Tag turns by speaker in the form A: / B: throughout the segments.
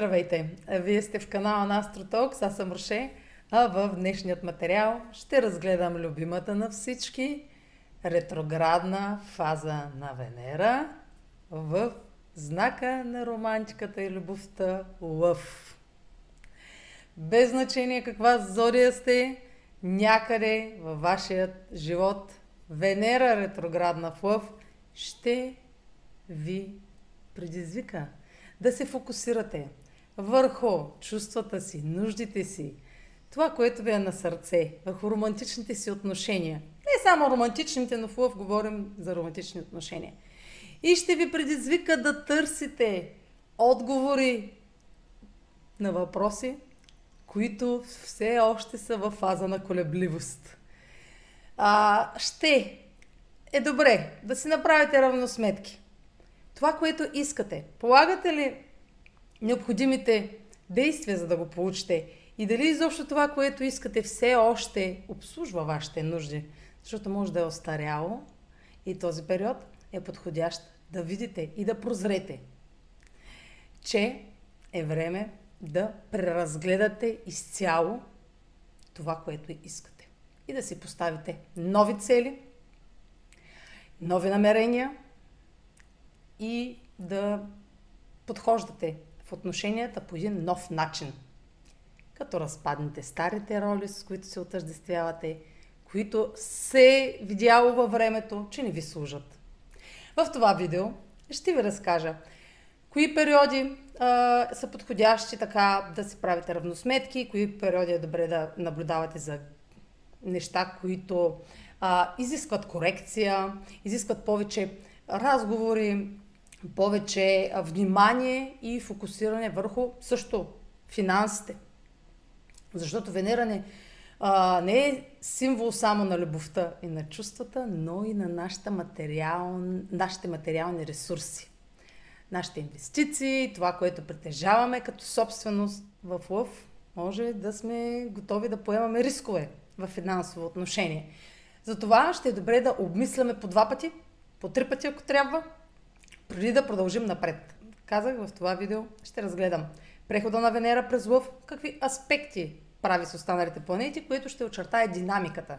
A: Здравейте! Вие сте в канала на Астротокс, аз съм Роше, а в днешният материал ще разгледам любимата на всички ретроградна фаза на Венера в знака на романтиката и любовта Лъв. Без значение каква зодия сте, някъде във вашият живот Венера ретроградна в Лъв ще ви предизвика да се фокусирате върху чувствата си, нуждите си, това, което ви е на сърце, върху романтичните си отношения. Не само романтичните, но в говорим за романтични отношения. И ще ви предизвика да търсите отговори на въпроси, които все още са в фаза на колебливост. А, ще е добре да си направите равносметки. Това, което искате, полагате ли необходимите действия, за да го получите? И дали изобщо това, което искате, все още обслужва вашите нужди? Защото може да е остаряло и този период е подходящ да видите и да прозрете, че е време да преразгледате изцяло това, което искате. И да си поставите нови цели, нови намерения и да подхождате отношенията по един нов начин. Като разпаднете старите роли, с които се отъждествявате, които се видяло във времето, че не ви служат. В това видео ще ви разкажа кои периоди а, са подходящи така да си правите равносметки, кои периоди е добре да наблюдавате за неща, които а, изискват корекция, изискват повече разговори, повече внимание и фокусиране върху също финансите. Защото Венера не, а, не е символ само на любовта и на чувствата, но и на нашата материал, нашите материални ресурси. Нашите инвестиции, това, което притежаваме като собственост в лъв, може да сме готови да поемаме рискове в финансово отношение. Затова ще е добре да обмисляме по два пъти, по три пъти, ако трябва, преди да продължим напред. Казах в това видео, ще разгледам прехода на Венера през Лъв, какви аспекти прави с останалите планети, които ще очертае динамиката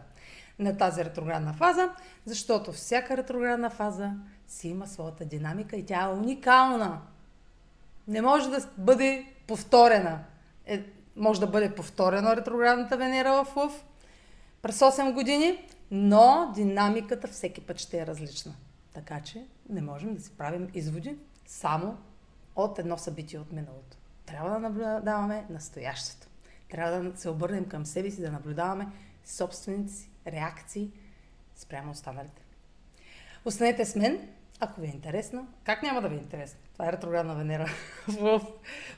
A: на тази ретроградна фаза, защото всяка ретроградна фаза си има своята динамика и тя е уникална. Не може да бъде повторена. Е, може да бъде повторена ретроградната Венера в Лъв през 8 години, но динамиката всеки път ще е различна. Така че не можем да си правим изводи само от едно събитие от миналото. Трябва да наблюдаваме настоящето. Трябва да се обърнем към себе си, да наблюдаваме собствените си реакции спрямо останалите. Останете с мен, ако ви е интересно. Как няма да ви е интересно? Това е ретроградна Венера.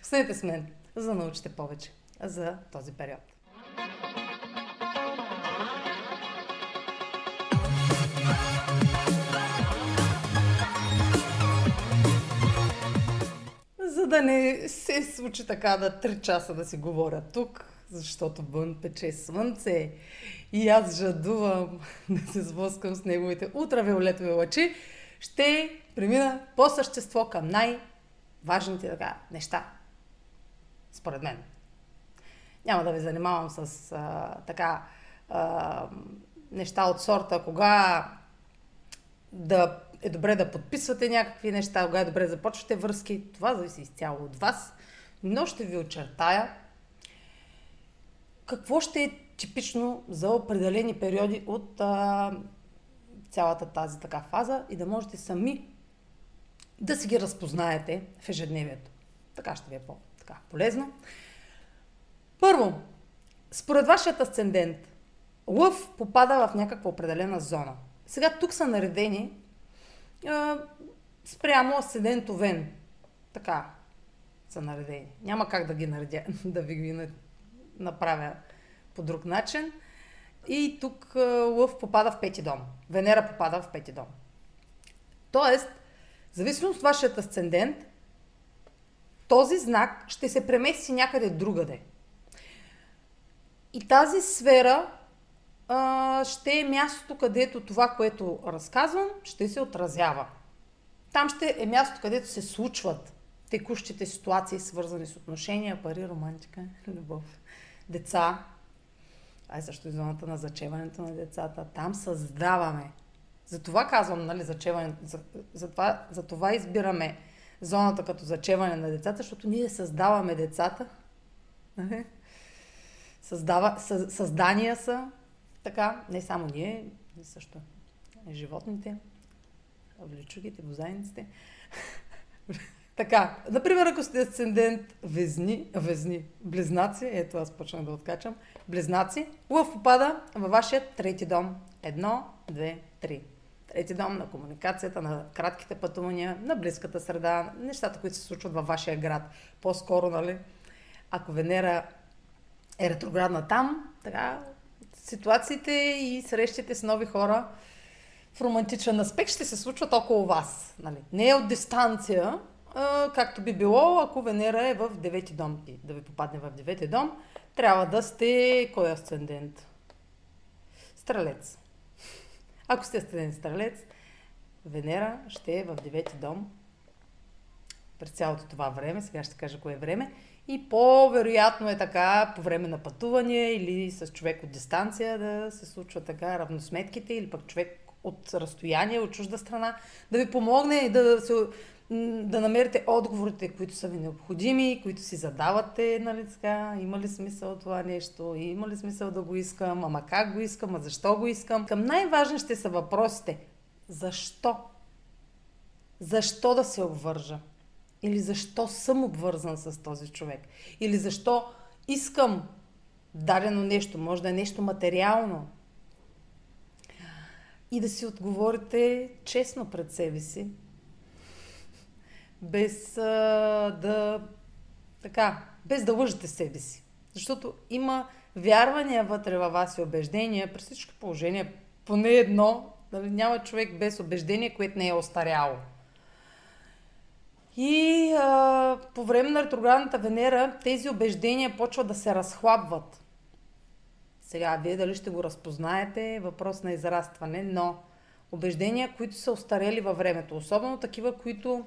A: Останете с мен, за да научите повече за този период. За да не се случи така да три часа да си говоря тук, защото вън пече слънце и аз жадувам да се сблъскам с неговите ултравиолетови лъчи, ще премина по същество към най-важните така, неща. Според мен. Няма да ви занимавам с а, така а, неща от сорта, кога да е добре да подписвате някакви неща, кога е добре да започвате връзки. Това зависи изцяло от вас. Но ще ви очертая какво ще е типично за определени периоди от а, цялата тази така фаза и да можете сами да си ги разпознаете в ежедневието. Така ще ви е по-полезно. Първо, според вашият асцендент, лъв попада в някаква определена зона. Сега тук са наредени а, спрямо асцендент Овен. Така са наредени. Няма как да ги наредя, да ви ги направя по друг начин. И тук Лъв попада в пети дом. Венера попада в пети дом. Тоест, зависимо от вашият асцендент, този знак ще се премести някъде другаде. И тази сфера а, ще е мястото, където това, което разказвам, ще се отразява. Там ще е мястото, където се случват текущите ситуации, свързани с отношения, пари, романтика, любов, деца. Ай също и зоната на зачеването на децата. Там създаваме. Затова казвам, нали, зачеване, за, за, това, за това избираме зоната като зачеване на децата, защото ние създаваме децата. Нали? Създава, създания са така, не само ние, също животните, влечугите, бозайниците. така, например, ако сте асцендент везни, везни, близнаци, ето аз почнах да откачам, близнаци, лъв попада във вашия трети дом. Едно, две, три. Трети дом на комуникацията, на кратките пътувания, на близката среда, нещата, които се случват във вашия град. По-скоро, нали, ако Венера е ретроградна там, така, ситуациите и срещите с нови хора в романтичен аспект ще се случват около вас. Нали? Не е от дистанция, както би било, ако Венера е в девети дом. И да ви попадне в девети дом, трябва да сте кой е асцендент? Стрелец. Ако сте асцендент стрелец, Венера ще е в девети дом през цялото това време. Сега ще кажа кое е време. И по-вероятно е така по време на пътуване или с човек от дистанция да се случва така равносметките или пък човек от разстояние, от чужда страна, да ви помогне и да, се, да намерите отговорите, които са ви необходими, които си задавате, нали така, има ли смисъл това нещо, има ли смисъл да го искам, ама как го искам, а защо го искам. Към най-важни ще са въпросите. Защо? Защо да се обвържа? Или защо съм обвързан с този човек? Или защо искам дадено нещо? Може да е нещо материално. И да си отговорите честно пред себе си. Без а, да. Така, без да лъжете себе си. Защото има вярвания вътре във вас и убеждения, при всички положения, поне едно, нали, няма човек без убеждение, което не е остаряло. И а, по време на ретроградната Венера тези убеждения почват да се разхлабват. Сега, вие дали ще го разпознаете, е въпрос на израстване, но убеждения, които са остарели във времето, особено такива, които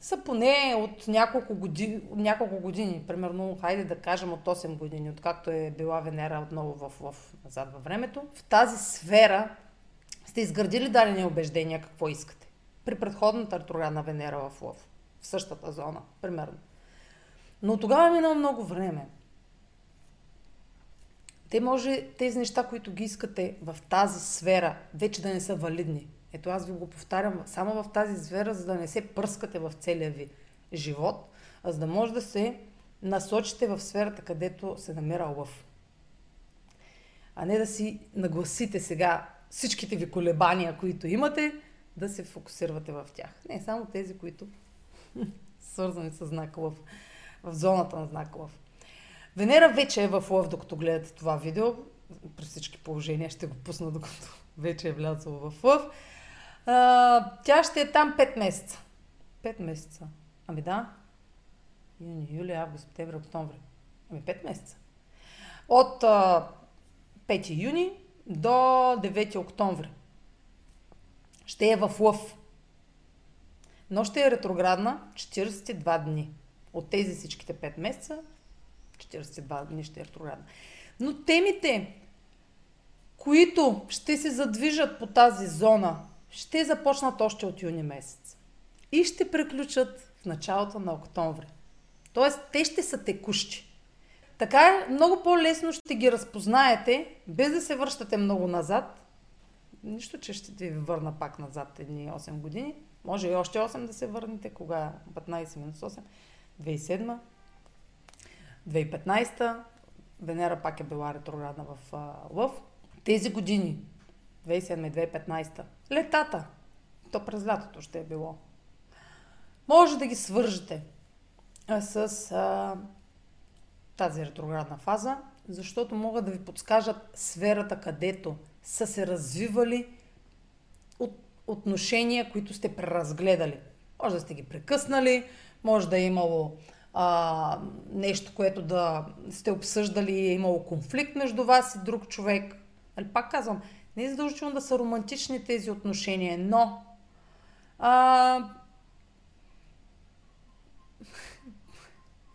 A: са поне от няколко години, няколко години, примерно, хайде да кажем от 8 години, откакто е била Венера отново в, в, назад във времето, в тази сфера сте изградили дадени убеждения какво искате при предходната ретроградна Венера в Лъв, в същата зона, примерно. Но тогава е минало много време. Те може тези неща, които ги искате в тази сфера, вече да не са валидни. Ето аз ви го повтарям само в тази сфера, за да не се пръскате в целия ви живот, а за да може да се насочите в сферата, където се намира лъв. А не да си нагласите сега всичките ви колебания, които имате, да се фокусирате в тях. Не само тези, които свързани с знак Лъв, в зоната на знак Лъв. Венера вече е в Лъв, докато гледате това видео. При всички положения ще го пусна, докато вече е влязло в Лъв. А, тя ще е там 5 месеца. 5 месеца. Ами да. Юни, юли, август, септември, октомври. Ами 5 месеца. От а, 5 юни до 9 октомври ще е в лъв. Но ще е ретроградна 42 дни. От тези всичките 5 месеца, 42 дни ще е ретроградна. Но темите, които ще се задвижат по тази зона, ще започнат още от юни месец. И ще приключат в началото на октомври. Тоест, те ще са текущи. Така много по-лесно ще ги разпознаете, без да се връщате много назад нищо, че ще ви върна пак назад едни 8 години. Може и още 8 да се върнете. Кога? 15 минус 8. 2007. 2015. Венера пак е била ретроградна в Лъв. Тези години, 2007 и 2015, летата, то през лятото ще е било. Може да ги свържете с а, тази ретроградна фаза, защото могат да ви подскажат сферата, където са се развивали от отношения, които сте преразгледали. Може да сте ги прекъснали, може да е имало а, нещо, което да сте обсъждали и е имало конфликт между вас и друг човек. Али, пак казвам, не е задължително да са романтични тези отношения, но а,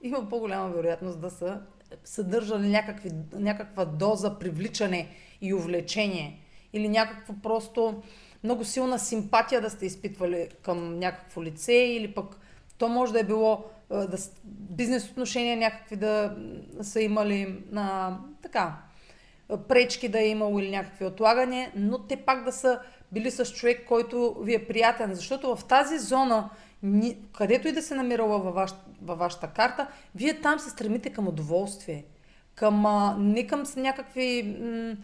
A: има по-голяма вероятност да са съдържали някакви, някаква доза привличане и увлечение. Или някакво просто много силна симпатия да сте изпитвали към някакво лице или пък то може да е било да, бизнес отношения някакви да са имали а, така, пречки да е имало или някакви отлагания, но те пак да са били с човек, който ви е приятен. Защото в тази зона, където и да се намирала във, ваш, във вашата карта, вие там се стремите към удоволствие. Към, а, не към някакви м-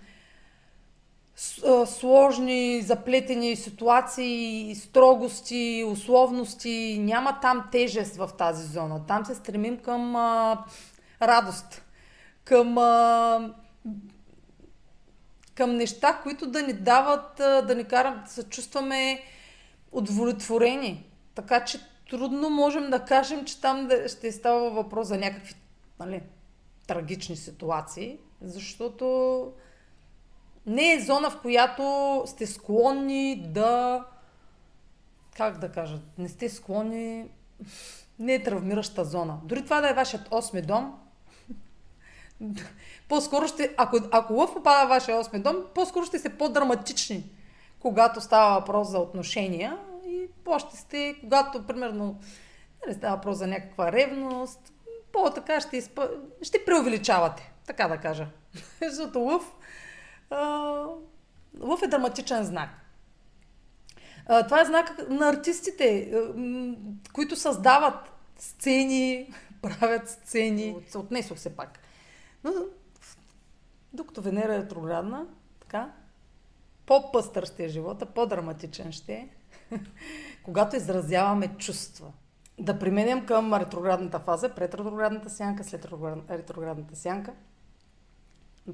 A: сложни, заплетени ситуации, строгости, условности. Няма там тежест в тази зона. Там се стремим към а, радост, към, а, към неща, които да ни дават, а, да ни карат да се чувстваме удовлетворени. Така че трудно можем да кажем, че там ще става въпрос за някакви нали, трагични ситуации, защото не е зона, в която сте склонни да... Как да кажа? Не сте склонни... Не е травмираща зона. Дори това да е вашият осми дом, по-скоро ще... Ако, ако лъв попада в вашия осми дом, по-скоро ще сте по-драматични, когато става въпрос за отношения и по-ще сте, когато, примерно, не нали, става въпрос за някаква ревност, по-така ще, изпъ... ще преувеличавате, така да кажа. Защото лъв лъв е драматичен знак. А, това е знак на артистите, които създават сцени, правят сцени. Отнесох се пак. Но, докато Венера е ретроградна, така, по-пъстър ще е живота, по-драматичен ще е, когато изразяваме чувства. Да применем към ретроградната фаза, пред ретроградната сянка, след ретроградната сянка.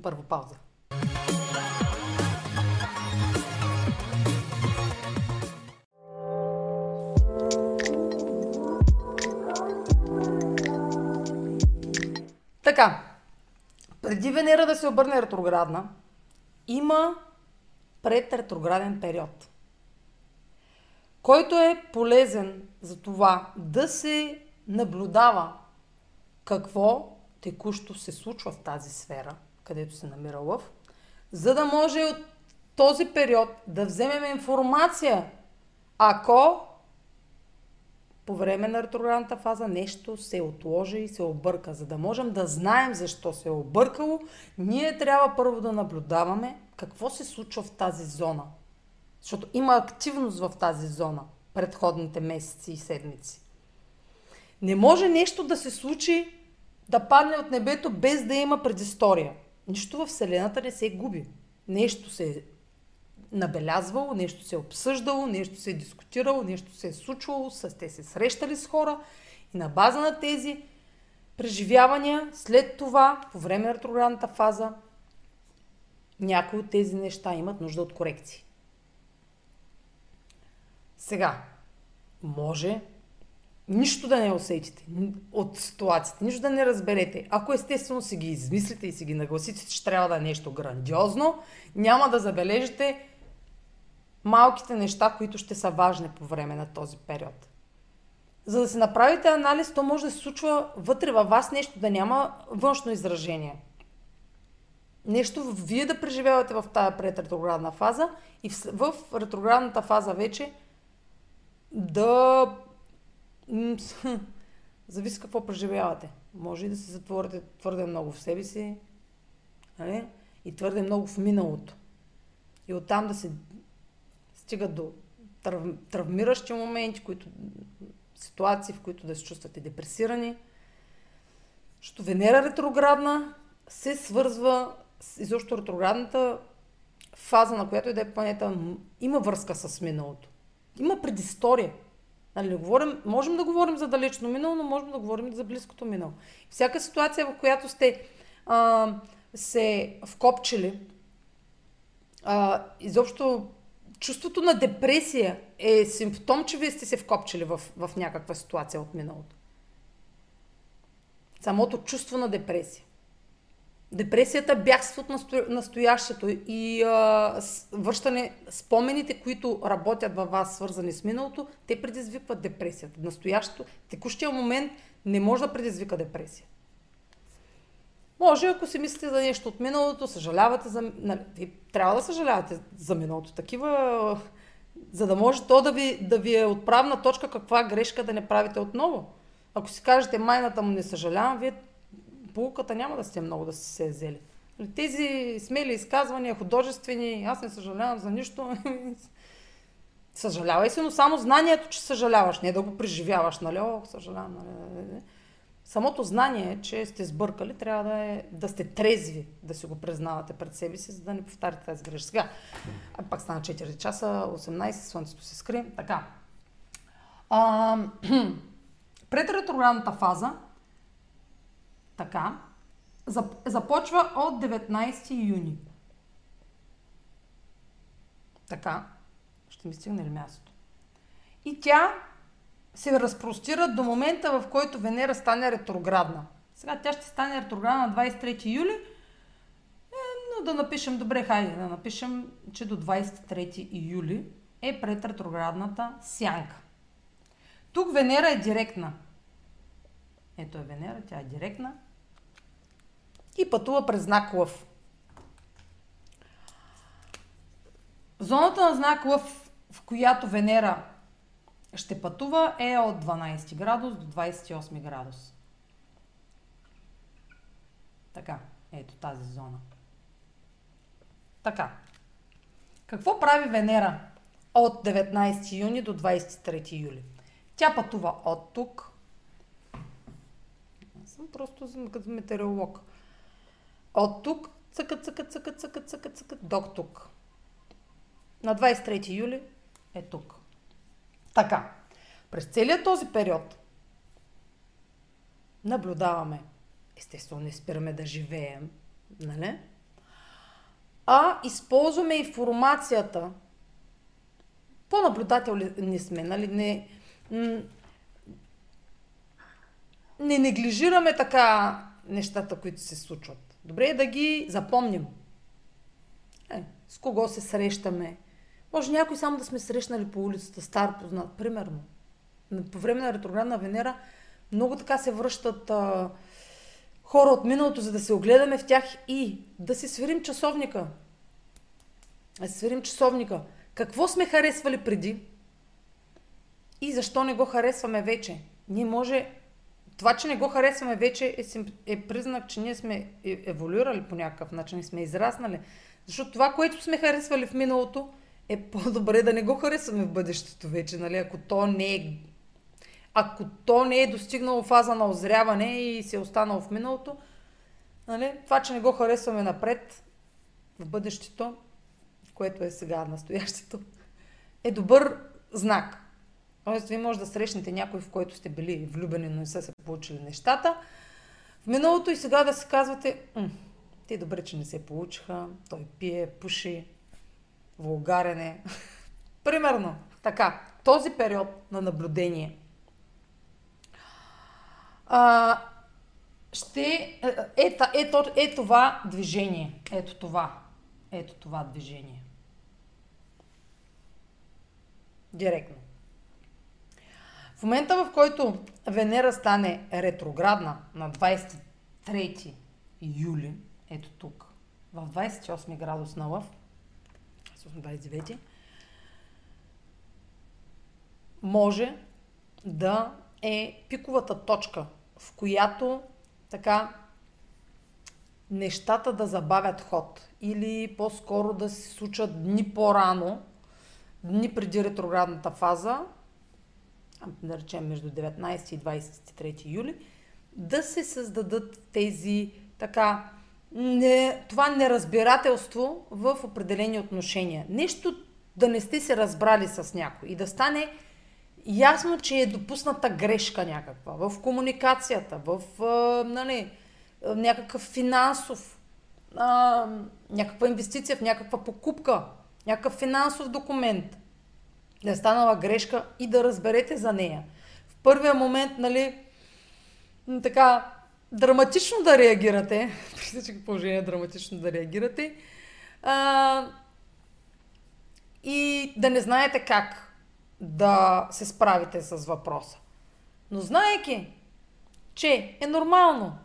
A: Първо пауза. Така, преди Венера да се обърне ретроградна, има предретрограден период, който е полезен за това да се наблюдава какво текущо се случва в тази сфера, където се намира лъв, за да може от този период да вземем информация, ако по време на ретроградната фаза нещо се отложи и се обърка. За да можем да знаем защо се е объркало, ние трябва първо да наблюдаваме какво се случва в тази зона. Защото има активност в тази зона предходните месеци и седмици. Не може нещо да се случи, да падне от небето без да има предистория. Нищо в Вселената не се губи. Нещо се е набелязвало, нещо се е обсъждало, нещо се е дискутирало, нещо се е случвало, с те се срещали с хора и на база на тези преживявания, след това, по време на ретроградната фаза, някои от тези неща имат нужда от корекции. Сега, може нищо да не усетите от ситуацията, нищо да не разберете. Ако естествено си ги измислите и си ги нагласите, че трябва да е нещо грандиозно, няма да забележите малките неща, които ще са важни по време на този период. За да се направите анализ, то може да се случва вътре във вас нещо, да няма външно изражение. Нещо вие да преживявате в тази предретроградна фаза и в ретроградната фаза вече да... Зависи какво преживявате. Може и да се затворите твърде много в себе си нали? и твърде много в миналото. И оттам да се стигат до трав, травмиращи моменти, които, ситуации, в които да се чувствате депресирани. Защото Венера ретроградна се свързва с изобщо ретроградната фаза, на която и да е планета, има връзка с миналото. Има предистория. Нали, говорим, можем да говорим за далечно минало, но можем да говорим за близкото минало. Всяка ситуация, в която сте а, се вкопчили, а, изобщо чувството на депресия е симптом, че вие сте се вкопчили в, в някаква ситуация от миналото. Самото чувство на депресия. Депресията бягство от насто... настоящето и а, връщане спомените, които работят във вас, свързани с миналото, те предизвикват депресията. Настоящето, текущия момент не може да предизвика депресия. Може, ако си мислите за нещо от миналото, съжалявате за... Нали, трябва да съжалявате за миналото. Такива... За да може то да ви, да ви е отправна точка каква грешка да не правите отново. Ако си кажете майната му не съжалявам, вие полуката няма да сте много да се е взели. Нали, тези смели изказвания, художествени, аз не съжалявам за нищо. Съжалявай се, но само знанието, че съжаляваш, не да го преживяваш, нали? О, съжалявам, нали? Самото знание, че сте сбъркали, трябва да, е, да сте трезви, да си го признавате пред себе си, за да не повтаряте тази грешка. Сега, а пак стана 4 часа, 18, слънцето се скри. Така. А, пред ретроградната фаза, така, започва от 19 юни. Така, ще ми стигне ли място? И тя се разпростира до момента, в който Венера стане ретроградна. Сега тя ще стане ретроградна на 23 юли, е, но да напишем, добре, хайде да напишем, че до 23 юли е пред ретроградната сянка. Тук Венера е директна. Ето е Венера, тя е директна. И пътува през знак Лъв. Зоната на знак Лъв, в която Венера ще пътува е от 12 градус до 28 градус. Така, ето тази зона. Така. Какво прави Венера от 19 юни до 23 юли? Тя пътува от тук. Аз съм просто като метеоролог. От тук, цъка, цъка, цъка, цъка, цъка, цъка, до тук. На 23 юли е тук. Така, през целият този период наблюдаваме. Естествено, не спираме да живеем, нали? А използваме информацията. По-наблюдателни сме, нали? Не, не неглижираме така нещата, които се случват. Добре е да ги запомним. Е, с кого се срещаме, може някой само да сме срещнали по улицата, стар познат, примерно. По време на ретроградна Венера много така се връщат а, хора от миналото, за да се огледаме в тях и да си сверим часовника. Да си сверим часовника. Какво сме харесвали преди и защо не го харесваме вече? Ние може... Това, че не го харесваме вече е, е признак, че ние сме е, еволюирали по някакъв начин, сме израснали. Защото това, което сме харесвали в миналото, е по-добре да не го харесваме в бъдещето вече, нали? Ако то не е ако то не е достигнало фаза на озряване и се е останало в миналото, нали, това, че не го харесваме напред, в бъдещето, което е сега настоящето, е добър знак. Тоест, вие може да срещнете някой, в който сте били влюбени, но не са се получили нещата. В миналото и сега да се казвате, те добре, че не се получиха, той пие, пуши, вулгарене. Примерно, така, този период на наблюдение а, ще е, е, е, е, това движение. Ето това. Ето това движение. Директно. В момента, в който Венера стане ретроградна на 23 юли, ето тук, в 28 градус на лъв, 29, може да е пиковата точка, в която така нещата да забавят ход или по-скоро да се случат дни по-рано, дни преди ретроградната фаза, да речем между 19 и 23 юли, да се създадат тези така не, това неразбирателство в определени отношения. Нещо да не сте се разбрали с някой и да стане ясно, че е допусната грешка някаква в комуникацията, в нали, някакъв финансов, някаква инвестиция в някаква покупка, някакъв финансов документ. Да е станала грешка и да разберете за нея. В първия момент, нали, така, драматично да реагирате, при всички положения драматично да реагирате, а, и да не знаете как да се справите с въпроса. Но знаеки, че е нормално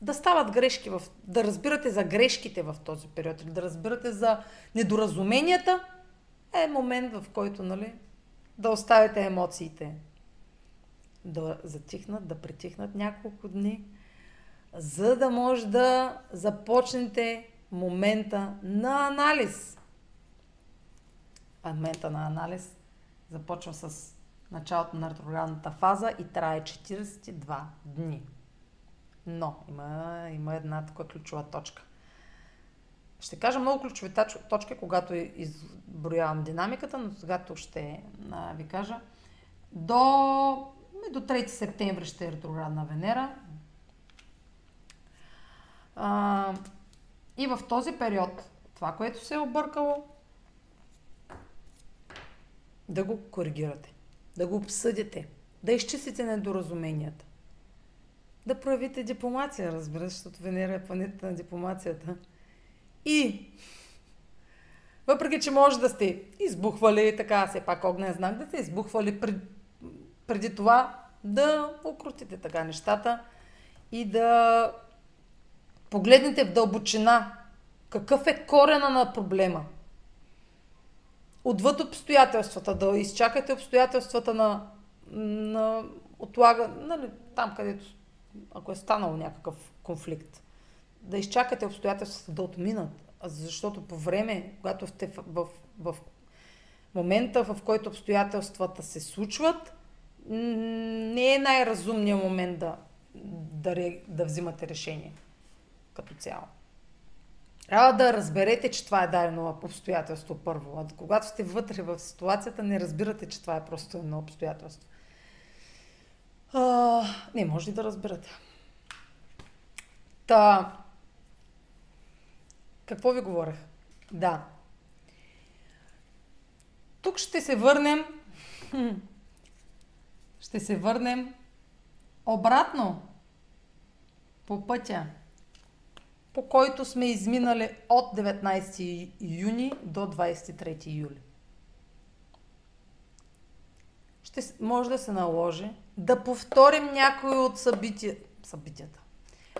A: да стават грешки, в, да разбирате за грешките в този период или да разбирате за недоразуменията, е момент в който нали, да оставите емоциите да затихнат, да притихнат няколко дни, за да може да започнете момента на анализ. А момента на анализ започва с началото на ретроградната фаза и трае 42 дни. Но има, има една такава ключова точка. Ще кажа много ключови точки, когато изброявам динамиката, но сега тук ще а, ви кажа. До, до 3 септември ще е ретроградна Венера. А, и в този период, това, което се е объркало, да го коригирате, да го обсъдите, да изчистите недоразуменията, да проявите дипломация, разбира защото Венера е планета на дипломацията. И въпреки, че може да сте избухвали, така все пак огнен знак, да сте избухвали пред, преди това, да окрутите така нещата и да погледнете в дълбочина какъв е корена на проблема. Отвъд обстоятелствата, да изчакате обстоятелствата на, на отлага, нали, там където, ако е станал някакъв конфликт, да изчакате обстоятелствата да отминат, защото по време, когато сте в, в, в момента, в който обстоятелствата се случват, не е най-разумният момент да, да, да взимате решение като цяло. Трябва да разберете, че това е дадено обстоятелство първо. А когато сте вътре в ситуацията, не разбирате, че това е просто едно обстоятелство. А, не, може да разберете. Та, какво ви говорех? Да. Тук ще се върнем. Ще се върнем обратно по пътя по който сме изминали от 19 юни до 23 юли. Ще може да се наложи да повторим някои от събития, събитията,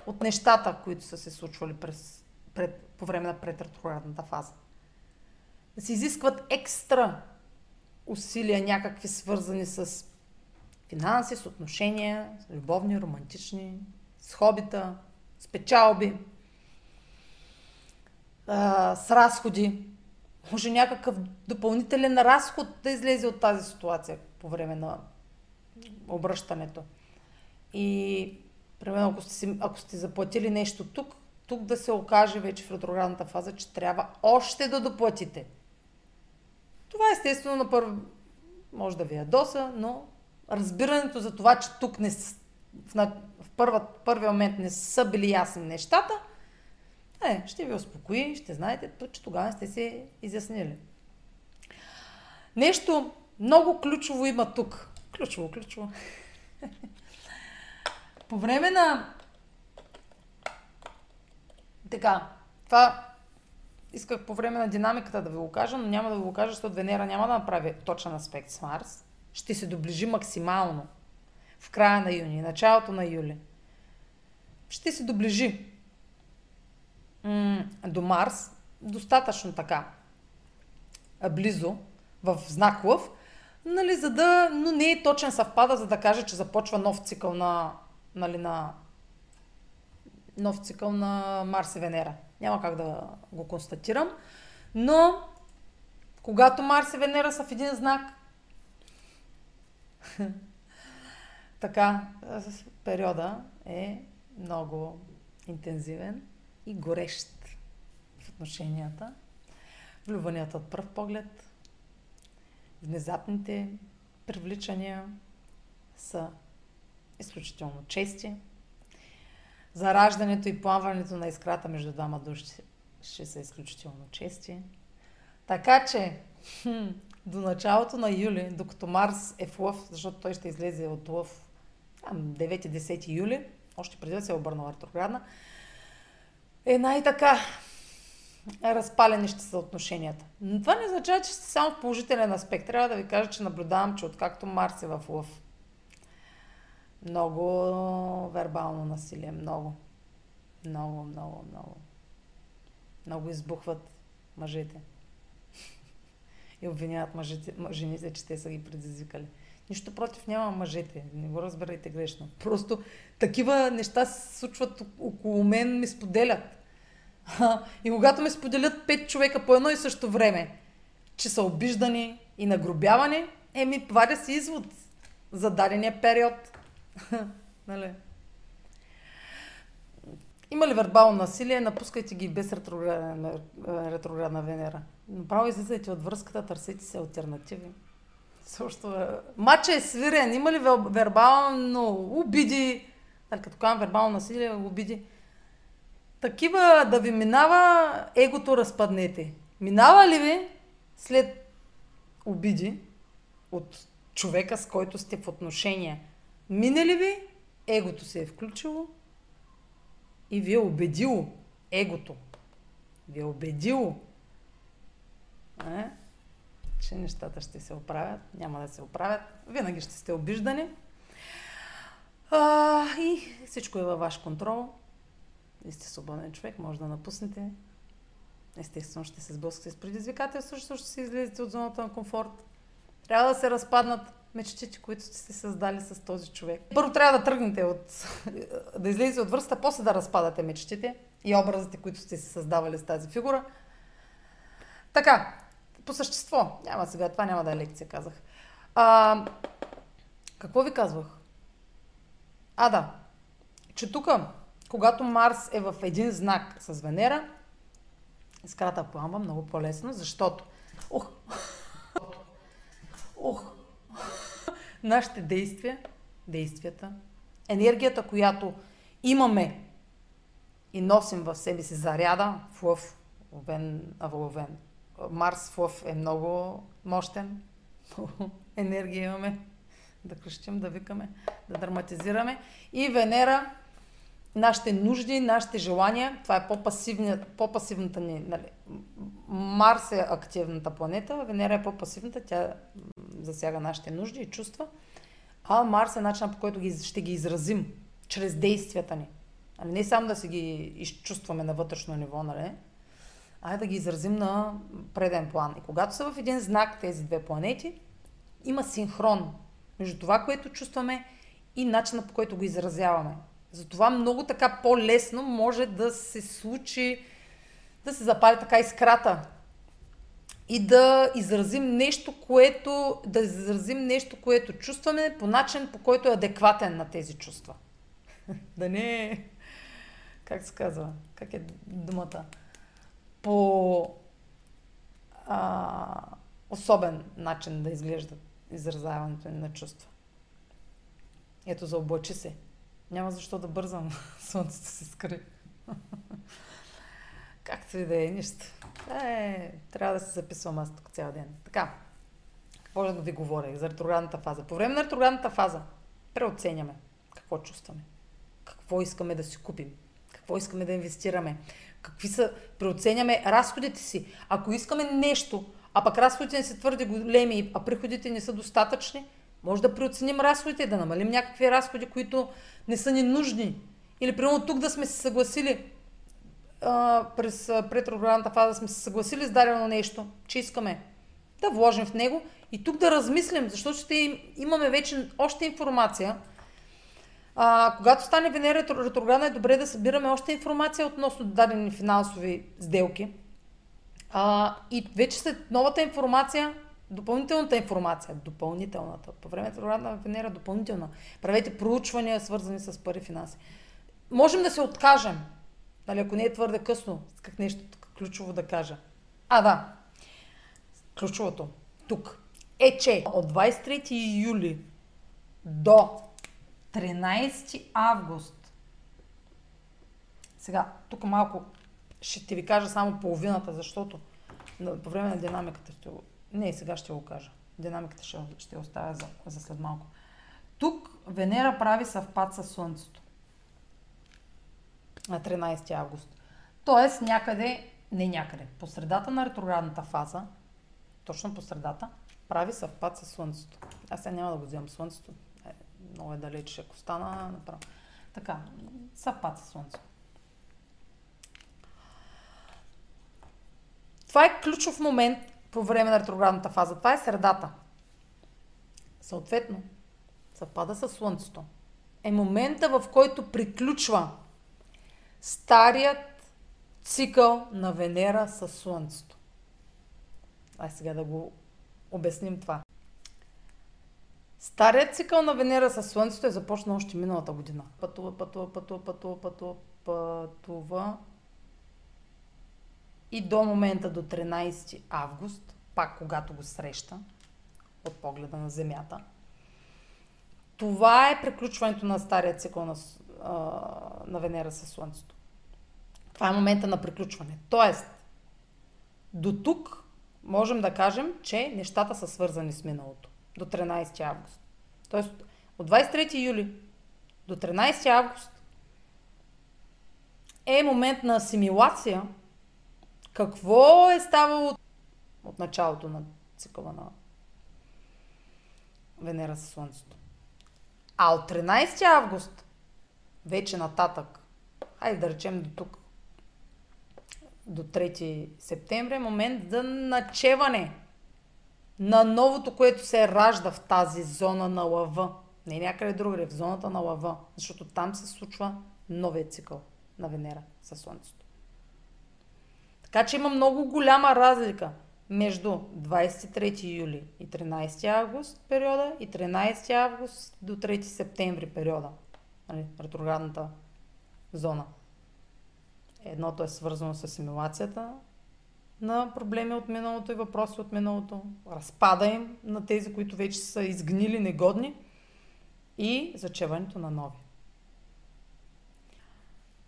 A: от нещата, които са се случвали през, пред, по време на предретроградната фаза. Да се изискват екстра усилия, някакви свързани с финанси, с отношения, с любовни, романтични, с хобита, с печалби, с разходи. Може някакъв допълнителен разход да излезе от тази ситуация по време на обръщането. И, примерно, ако сте, ако сте заплатили нещо тук, тук да се окаже вече в ретроградната фаза, че трябва още да доплатите. Това естествено на първо може да ви ядоса, но разбирането за това, че тук не, в, в първа, първия момент не са били ясни нещата – е, ще ви успокои, ще знаете, че тогава сте се изяснили. Нещо много ключово има тук. Ключово, ключово. По време на... Така, това исках по време на динамиката да ви го кажа, но няма да ви го кажа, защото Венера няма да направи точен аспект с Марс. Ще се доближи максимално в края на юни, началото на юли. Ще се доближи до Марс, достатъчно така близо, в знак Лъв, нали, за да, но не е точен съвпада, за да каже, че започва нов цикъл на, нали, на нов цикъл на Марс и Венера. Няма как да го констатирам. Но, когато Марс и Венера са в един знак, така, периода е много интензивен и горещ в отношенията. Влюбванията от пръв поглед, внезапните привличания са изключително чести. Зараждането и плаването на искрата между двама души ще са изключително чести. Така че хм, до началото на юли, докато Марс е в лъв, защото той ще излезе от лъв 9-10 юли, още преди да се е обърнала ретроградна, е най-така разпалени ще са отношенията. Но това не означава, че сте само в положителен аспект. Трябва да ви кажа, че наблюдавам, че откакто Марс е в лъв, много вербално насилие, много. Много, много, много. Много избухват мъжете. И обвиняват мъжете, жените, че те са ги предизвикали. Нищо против няма мъжете, не го разбирайте грешно. Просто такива неща се случват около мен, ми споделят. И когато ме споделят пет човека по едно и също време, че са обиждани и нагробявани, еми, вадя си извод за дадения период. нали? Има ли вербално насилие, напускайте ги без ретроградна, ретроградна Венера. Направо излизайте от връзката, търсете се альтернативи. Също, матча е свирен, има ли вербално обиди, нали, като казвам вербално насилие, обиди, такива да ви минава, егото разпаднете. Минава ли ви след обиди от човека, с който сте в отношения? Мине ли ви, егото се е включило и ви е убедило егото. Ви е убедило, е, че нещата ще се оправят, няма да се оправят. Винаги ще сте обиждани. А, и всичко е във ваш контрол. И сте свободен човек, може да напуснете. Естествено ще се сблъскате с предизвикателство, защото ще се излезете от зоната на комфорт. Трябва да се разпаднат мечтите, които сте се създали с този човек. Първо трябва да тръгнете от... да излезете от връзката, после да разпадате мечтите и образите, които сте се създавали с тази фигура. Така, по същество. Няма сега, това няма да е лекция, казах. А, какво ви казвах? А, да. Че тук, когато Марс е в един знак с Венера, искрата пламва много по-лесно, защото ух, ух, нашите действия, действията, енергията, която имаме и носим в себе си заряда, в лъв, овен, аволовен. Марс в лъв е много мощен. Енергия имаме да кръщим, да викаме, да драматизираме. И Венера, нашите нужди, нашите желания, това е по-пасивната ни. Нали. Марс е активната планета, Венера е по-пасивната, тя засяга нашите нужди и чувства. А Марс е начинът по който ги, ще ги изразим чрез действията ни. Нали, не само да си ги изчувстваме на вътрешно ниво, нали? а да ги изразим на преден план. И когато са в един знак тези две планети, има синхрон между това, което чувстваме и начина по който го изразяваме. Затова много така по-лесно може да се случи, да се запали така искрата и да изразим нещо, което, да изразим нещо, което чувстваме по начин, по който е адекватен на тези чувства. да не е, как се казва, как е думата, по а, особен начин да изглежда изразяването на чувства. Ето, за облачи се. Няма защо да бързам. Слънцето се скри. Както и да е, нищо. Е, трябва да се записвам аз тук цял ден. Така, какво да ви говоря за ретроградната фаза? По време на ретроградната фаза преоценяме какво чувстваме, какво искаме да си купим, какво искаме да инвестираме, какви са, преоценяме разходите си. Ако искаме нещо, а пък разходите не са твърде големи, а приходите не са достатъчни, може да преоценим разходите, да намалим някакви разходи, които не са ни нужни. Или примерно тук да сме се съгласили, през претроградната фаза сме се съгласили с дадено нещо, че искаме да вложим в него и тук да размислим, защото ще имаме вече още информация. А, когато стане Венера ретроградна е добре да събираме още информация относно дадени финансови сделки. А, и вече след новата информация, допълнителната информация, допълнителната, по време ретроградна Венера допълнителна, правете проучвания, свързани с пари финанси. Можем да се откажем Нали, ако не е твърде късно, как нещо ключово да кажа. А, да. Ключовото. Тук. Е, че от 23 юли до 13 август. Сега, тук малко ще ти ви кажа само половината, защото по време на динамиката ще го... Не, сега ще го кажа. Динамиката ще, ще оставя за, за след малко. Тук Венера прави съвпад с Слънцето. На 13 август. Тоест някъде, не някъде, по средата на ретроградната фаза, точно по средата, прави съвпад с Слънцето. Аз сега няма да го вземам Слънцето. Е, много е далеч, ако стана, направо. Така, съвпад с Слънцето. Това е ключов момент по време на ретроградната фаза. Това е средата. Съответно, съвпада с Слънцето. Е момента, в който приключва старият цикъл на Венера с Слънцето. Ай сега да го обясним това. Старият цикъл на Венера с Слънцето е започнал още миналата година. Пътува, пътува, пътува, пътува, пътува, пътува. И до момента до 13 август, пак когато го среща, от погледа на Земята. Това е приключването на стария цикъл на, на Венера с Слънцето. Това е момента на приключване. Тоест, до тук можем да кажем, че нещата са свързани с миналото. До 13 август. Тоест, от 23 юли до 13 август е момент на асимилация. Какво е ставало от началото на цикъла на Венера със Слънцето? А от 13 август вече нататък, хайде да речем до тук, до 3 септември, е момент за начеване на новото, което се ражда в тази зона на лъва. Не някъде другаде, в зоната на лъва. Защото там се случва новия цикъл на Венера със Слънцето. Така че има много голяма разлика между 23 юли и 13 август периода и 13 август до 3 септември периода. Нали, ретроградната зона. Едното е свързано с асимилацията на проблеми от миналото и въпроси от миналото, разпада им на тези, които вече са изгнили, негодни и зачеването на нови.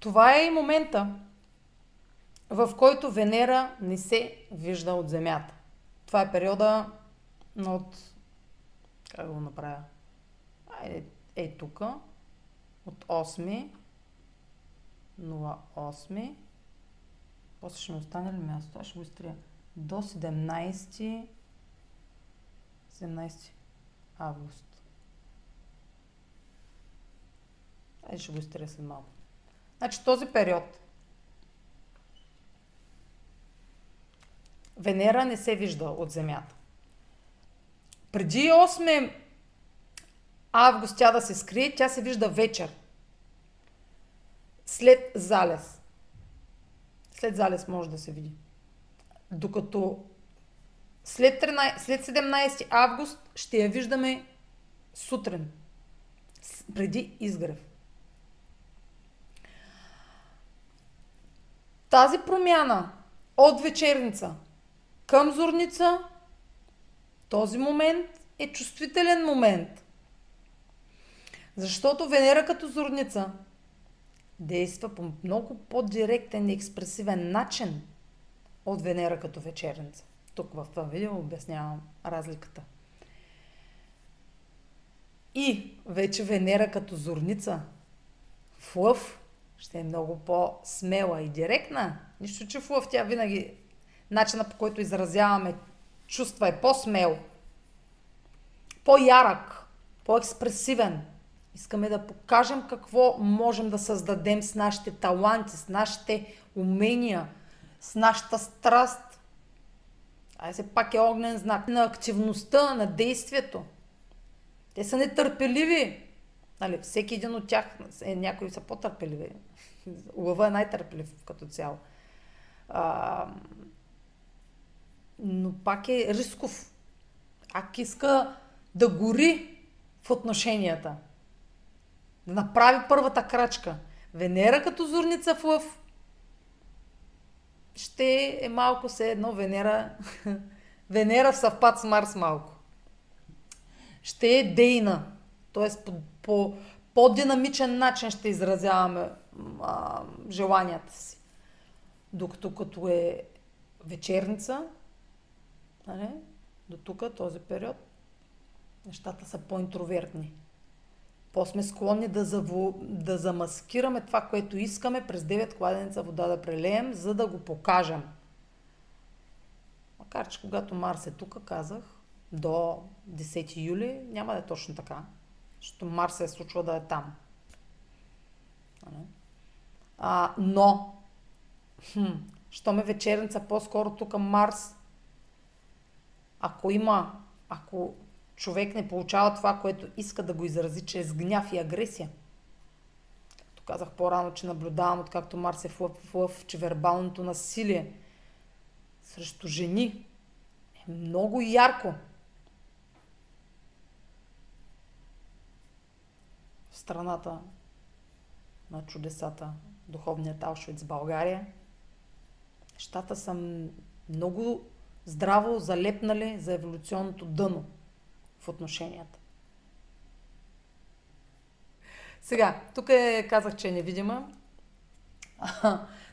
A: Това е и момента, в който Венера не се вижда от Земята. Това е периода от... Как го направя? Айде, е тук. От 8 08 после ще ми остане ли място? Аз ще го изтрия. До 17 17 август. Айде ще го изтрия след малко. Значи този период Венера не се вижда от Земята. Преди 8 август тя да се скрие, тя се вижда вечер. След залез. След залез може да се види. Докато след, 13, след 17 август ще я виждаме сутрин. Преди изгрев. Тази промяна от вечерница към зорница, този момент е чувствителен момент. Защото Венера като зорница действа по много по-директен и експресивен начин от Венера като вечерница. Тук в това видео обяснявам разликата. И вече Венера като зорница в лъв ще е много по-смела и директна. Нищо, че в лъв тя винаги начина по който изразяваме чувства е по-смел, по-ярък, по-експресивен. Искаме да покажем какво можем да създадем с нашите таланти, с нашите умения, с нашата страст. Ай се пак е огнен знак на активността, на действието. Те са нетърпеливи. Нали, всеки един от тях, е, някои са по-търпеливи. Лъва е най-търпелив като цяло. А, но пак е рисков. Ак иска да гори в отношенията. Да направи първата крачка. Венера като зорница в лъв ще е малко се едно Венера, Венера в съвпад с Марс малко. Ще е дейна, т.е. по, по по-динамичен начин ще изразяваме а, желанията си. Докато като е вечерница, Нали? До тук, този период, нещата са по-интровертни. По-сме склонни да, заво, да замаскираме това, което искаме през 9 кладенеца вода да прелеем, за да го покажем. Макар, че когато Марс е тук, казах, до 10 юли няма да е точно така. Защото Марс се случва да е там. А, но, хм, що ме вечерница по-скоро тук Марс, ако има, ако човек не получава това, което иска да го изрази чрез гняв и агресия, както казах по-рано, че наблюдавам откакто Марс е в лъв, в лъв че вербалното насилие срещу жени е много ярко. В страната на чудесата, духовният Аушвиц България. Нещата са много здраво залепнали за еволюционното дъно в отношенията. Сега, тук е, казах, че е невидима.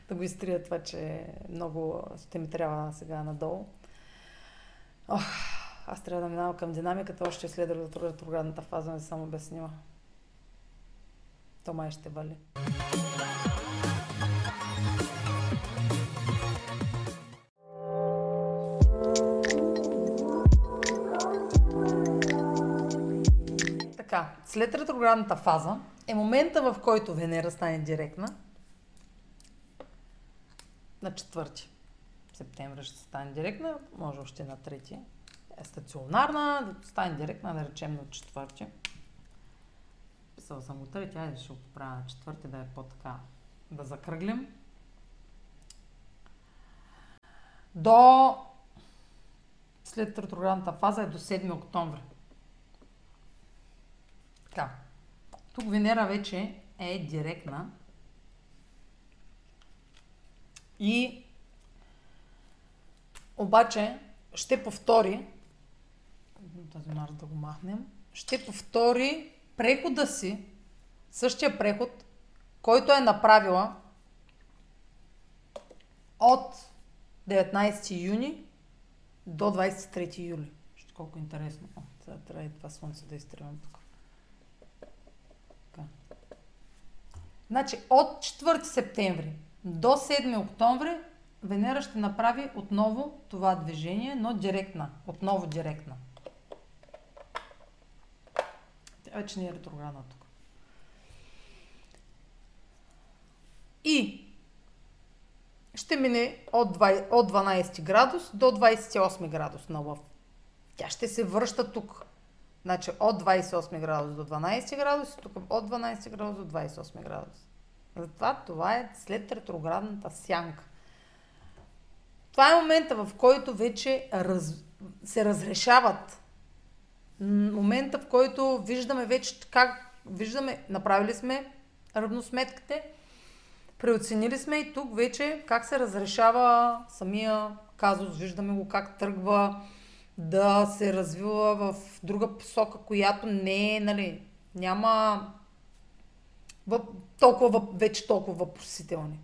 A: да го изтрия това, че много ще ми трябва сега надолу. Ох, аз трябва да минавам към динамиката, още след ретроградната фаза, не съм обяснила. То май ще вали. Така, след ретроградната фаза е момента, в който Венера стане директна. На 4 септември ще стане директна, може още на 3. Е стационарна, да стане директна, да речем на 4. Писала съм го 3, айде ще го поправя на 4, да е по-така, да закръглим. До след ретроградната фаза е до 7 октомври. Така. Тук Венера вече е директна. И обаче ще повтори този Марс да го махнем, ще повтори прехода си, същия преход, който е направила от 19 юни до 23 юли. Колко интересно. О, сега трябва и това слънце да изтривам тук. Значи от 4 септември до 7 октомври Венера ще направи отново това движение, но директна. Отново директна. Тя вече не е ретроградна тук. И ще мине от, 20, от 12 градус до 28 градус на лъв. Тя ще се връща тук. Значи от 28 градус до 12 градус, тук от 12 градус до 28 градус. Затова това е след ретроградната сянка. Това е момента, в който вече раз, се разрешават. Момента, в който виждаме вече как, виждаме, направили сме равносметките, преоценили сме и тук вече как се разрешава самия казус, виждаме го как тръгва да се развива в друга посока, която не е, нали, няма толкова, вече толкова въпросителни.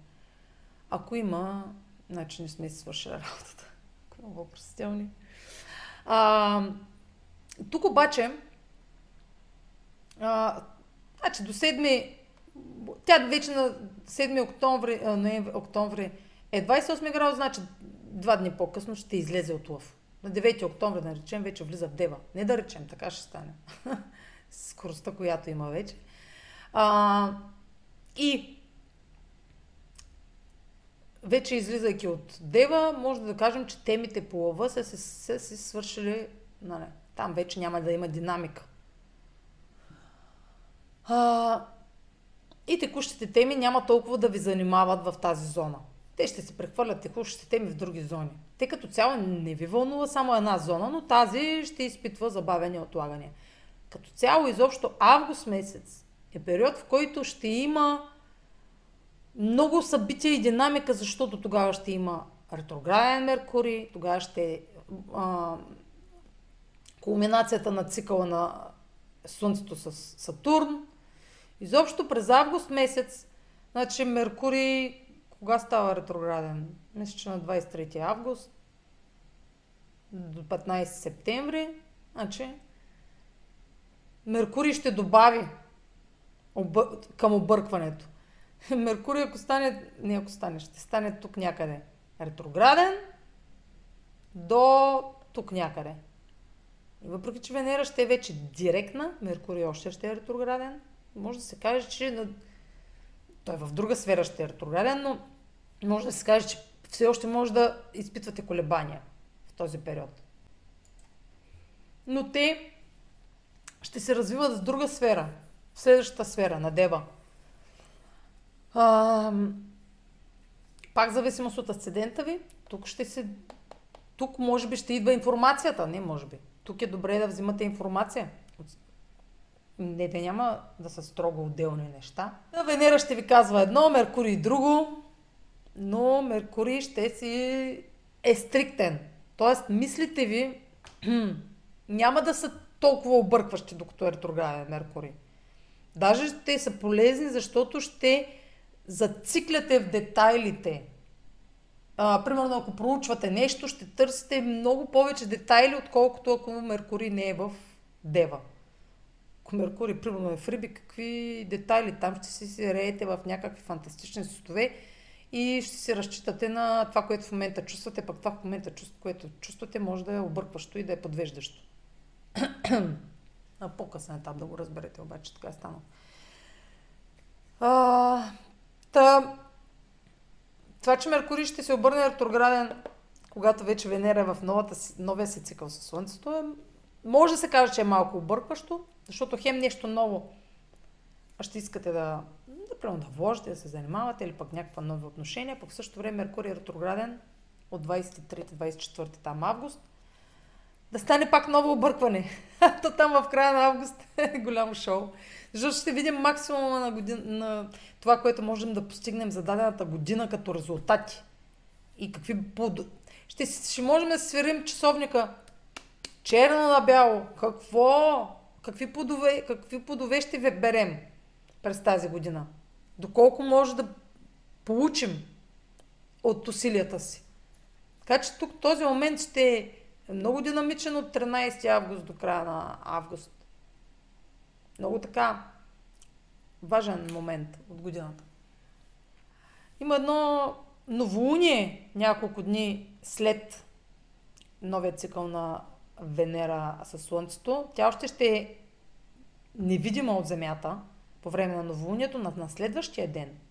A: Ако има, значи не сме си свършили работата. Ако има въпросителни. А, тук обаче, а, значи до 7 тя вече на 7 октомври, ноември, октомври е 28 градус, значи два дни по-късно ще излезе от лъв. На 9 октомври, да речем, вече влиза в Дева. Не да речем, така ще стане. Скоростта, която има вече. А, и вече излизайки от Дева, може да кажем, че темите по лъва са се, свършили. Нали, там вече няма да има динамика. А, и текущите теми няма толкова да ви занимават в тази зона. Те ще се прехвърлят текущите теми в други зони. Те като цяло не ви вълнува само една зона, но тази ще изпитва забавяне и отлагане. Като цяло, изобщо август месец е период, в който ще има много събития и динамика, защото тогава ще има ретрограден Меркурий, тогава ще а, кулминацията на цикъла на Слънцето с Сатурн. Изобщо през август месец, значи Меркурий, кога става ретрограден? Мисля, че на 23 август до 15 септември, значи Меркурий ще добави обър... към объркването. Меркурий, ако стане, не ако стане, ще стане тук някъде ретрограден до тук някъде. И въпреки, че Венера ще е вече директна, Меркурий още ще е ретрограден, може да се каже, че на... той в друга сфера ще е ретрограден, но може да се каже, че все още може да изпитвате колебания в този период. Но те ще се развиват в друга сфера, в следващата сфера, на Дева. А, пак зависимост от асцендента ви, тук ще се... Тук може би ще идва информацията, не може би. Тук е добре да взимате информация. Не да няма да са строго отделни неща. Венера ще ви казва едно, Меркурий друго, но Меркурий ще си е стриктен. Тоест, мислите ви няма да са толкова объркващи, докато е ретрограден Меркурий. Даже те са полезни, защото ще зацикляте в детайлите. А, примерно, ако проучвате нещо, ще търсите много повече детайли, отколкото ако Меркурий не е в Дева. Ако Меркурий, примерно, е в Риби, какви детайли там ще си се реете в някакви фантастични светове и ще си разчитате на това, което в момента чувствате, пък това в момента, което чувствате, може да е объркващо и да е подвеждащо. На по-късен етап да го разберете, обаче така е станало. А, та, това, че Меркурий ще се обърне ретрограден, когато вече Венера е в новата, новия си цикъл със Слънцето, е, може да се каже, че е малко объркващо, защото хем нещо ново ще искате да, да, да, да вложите, да се занимавате или пък някаква нови отношения, пък в същото време Меркурий е ретрограден от 23-24 там август да стане пак ново объркване. То там в края на август е голямо шоу. Защото ще видим максимума на, година, на това, което можем да постигнем за дадената година като резултати. И какви под... Ще, ще можем да сверим часовника черно на бяло. Какво? Какви плодове, какви плодове ще берем през тази година? Доколко може да получим от усилията си. Така че тук този момент ще е много динамичен от 13 август до края на август. Много така важен момент от годината. Има едно новолуние няколко дни след новия цикъл на Венера със Слънцето. Тя още ще е невидима от Земята по време на новолунието на следващия ден –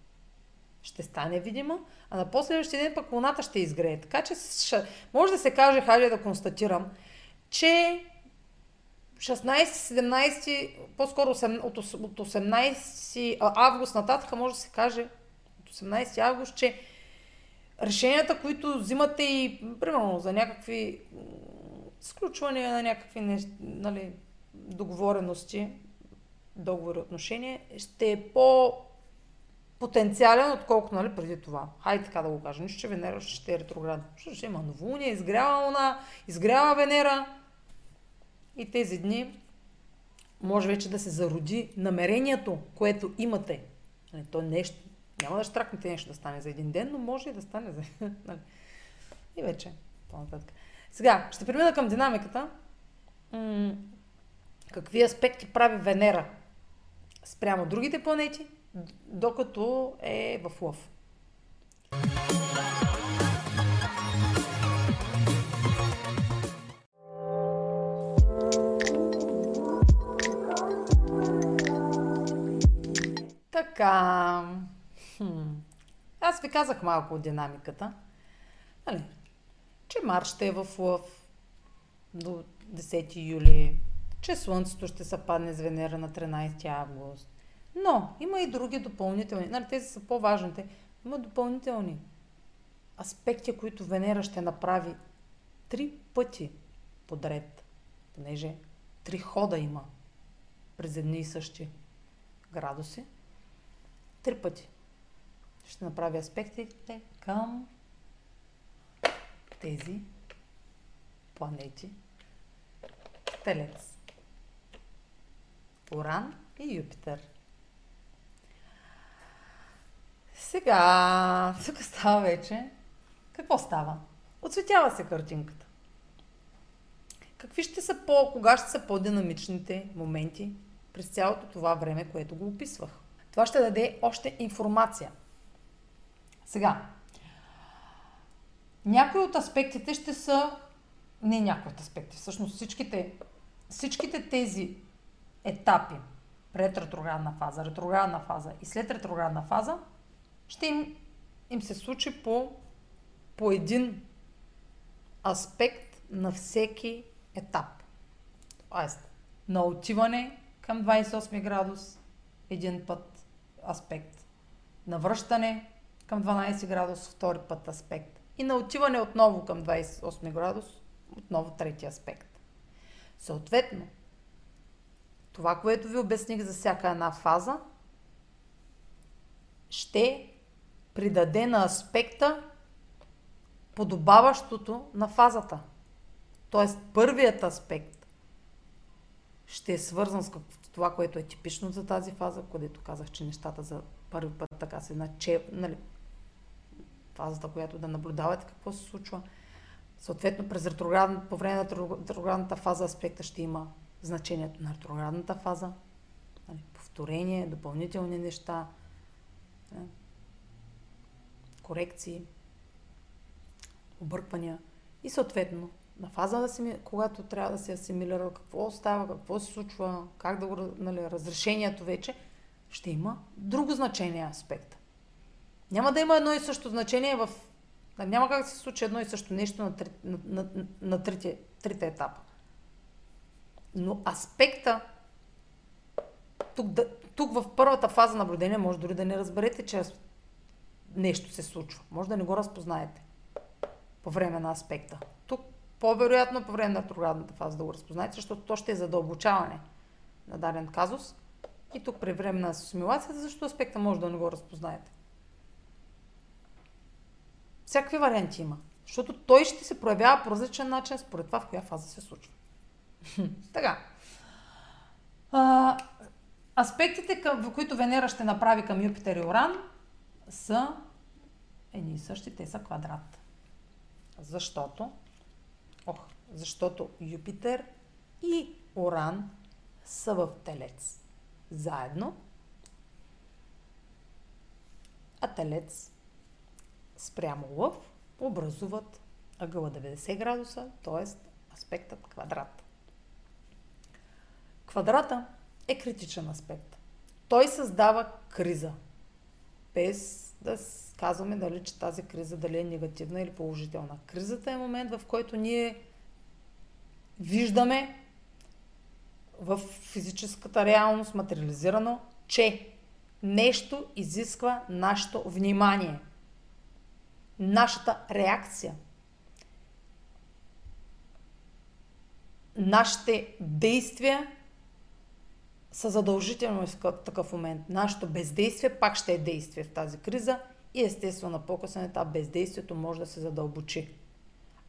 A: ще стане видима, а на последващия ден пък луната ще изгрее. Така че може да се каже, хайде да констатирам, че 16-17, по-скоро от 18 август нататък може да се каже, от 18 август, че решенията, които взимате и, примерно, за някакви сключвания на някакви нали, договорености, договори отношения, ще е по потенциален, отколкото нали, преди това. Хайде така да го кажа. Нищо, че Венера ще е ретроградна. Защото ще има новолуние, изгрява Луна, изгрява Венера. И тези дни може вече да се зароди намерението, което имате. Нали, то нещо, няма да штракнете нещо да стане за един ден, но може и да стане за... Нали. И вече по-нататък. Сега, ще премина към динамиката. М- какви аспекти прави Венера спрямо другите планети докато е в лъв. Така. Аз ви казах малко от динамиката. Нали? Че Марс ще е в лъв до 10 юли, че Слънцето ще се падне с Венера на 13 август, но има и други допълнителни. Нали, тези са по-важните. Има допълнителни аспекти, които Венера ще направи три пъти подред, понеже три хода има през едни и същи градуси. Три пъти ще направи аспектите към тези планети. Телец. Уран и Юпитер. Сега, тук става вече. Какво става? Отсветява се картинката. Какви ще са по, кога ще са по-динамичните моменти през цялото това време, което го описвах. Това ще даде още информация. Сега, някои от аспектите ще са, не някои от аспекти, всъщност всичките, всичките тези етапи пред ретроградна фаза, ретроградна фаза и след ретроградна фаза, ще им, им се случи по, по един аспект на всеки етап. Тоест, на отиване към 28 градус един път аспект. На връщане към 12 градус втори път аспект. И на отиване отново към 28 градус отново трети аспект. Съответно, това, което ви обясних за всяка една фаза, ще придаде на аспекта подобаващото на фазата. Тоест, първият аспект ще е свързан с това, което е типично за тази фаза, където казах, че нещата за първи път така се наче, нали, фазата, която да наблюдавате какво се случва. Съответно, през ретроград, по време на ретроградната фаза аспекта ще има значението на ретроградната фаза, нали, повторение, допълнителни неща, нали, корекции, обърквания и съответно на фаза, когато трябва да се асимилира какво става, какво се случва, как да го, нали, разрешението вече, ще има друго значение аспекта. Няма да има едно и също значение в... Няма как да се случи едно и също нещо на, три, на, на, на трите, трите етапа. Но аспекта, тук, да, тук в първата фаза наблюдение може дори да не разберете, че нещо се случва. Може да не го разпознаете по време на аспекта. Тук по-вероятно по време на ретроградната фаза да го разпознаете, защото то ще е задълбочаване на даден казус. И тук при време на асимилацията, защото аспекта може да не го разпознаете. Всякакви варианти има. Защото той ще се проявява по различен начин според това в коя фаза се случва. така. А, аспектите, в които Венера ще направи към Юпитер и Оран, са едни и същи, те са квадрат. Защото, ох, защото Юпитер и Оран са в Телец. Заедно. А Телец спрямо Лъв образуват ъгъла 90 градуса, т.е. аспектът квадрат. Квадрата е критичен аспект. Той създава криза. Без да казваме дали, че тази криза дали е негативна или положителна. Кризата е момент, в който ние виждаме в физическата реалност, материализирано, че нещо изисква нашето внимание, нашата реакция, нашите действия са задължителни в такъв момент. Нашето бездействие пак ще е действие в тази криза и естествено на по-късен етап бездействието може да се задълбочи.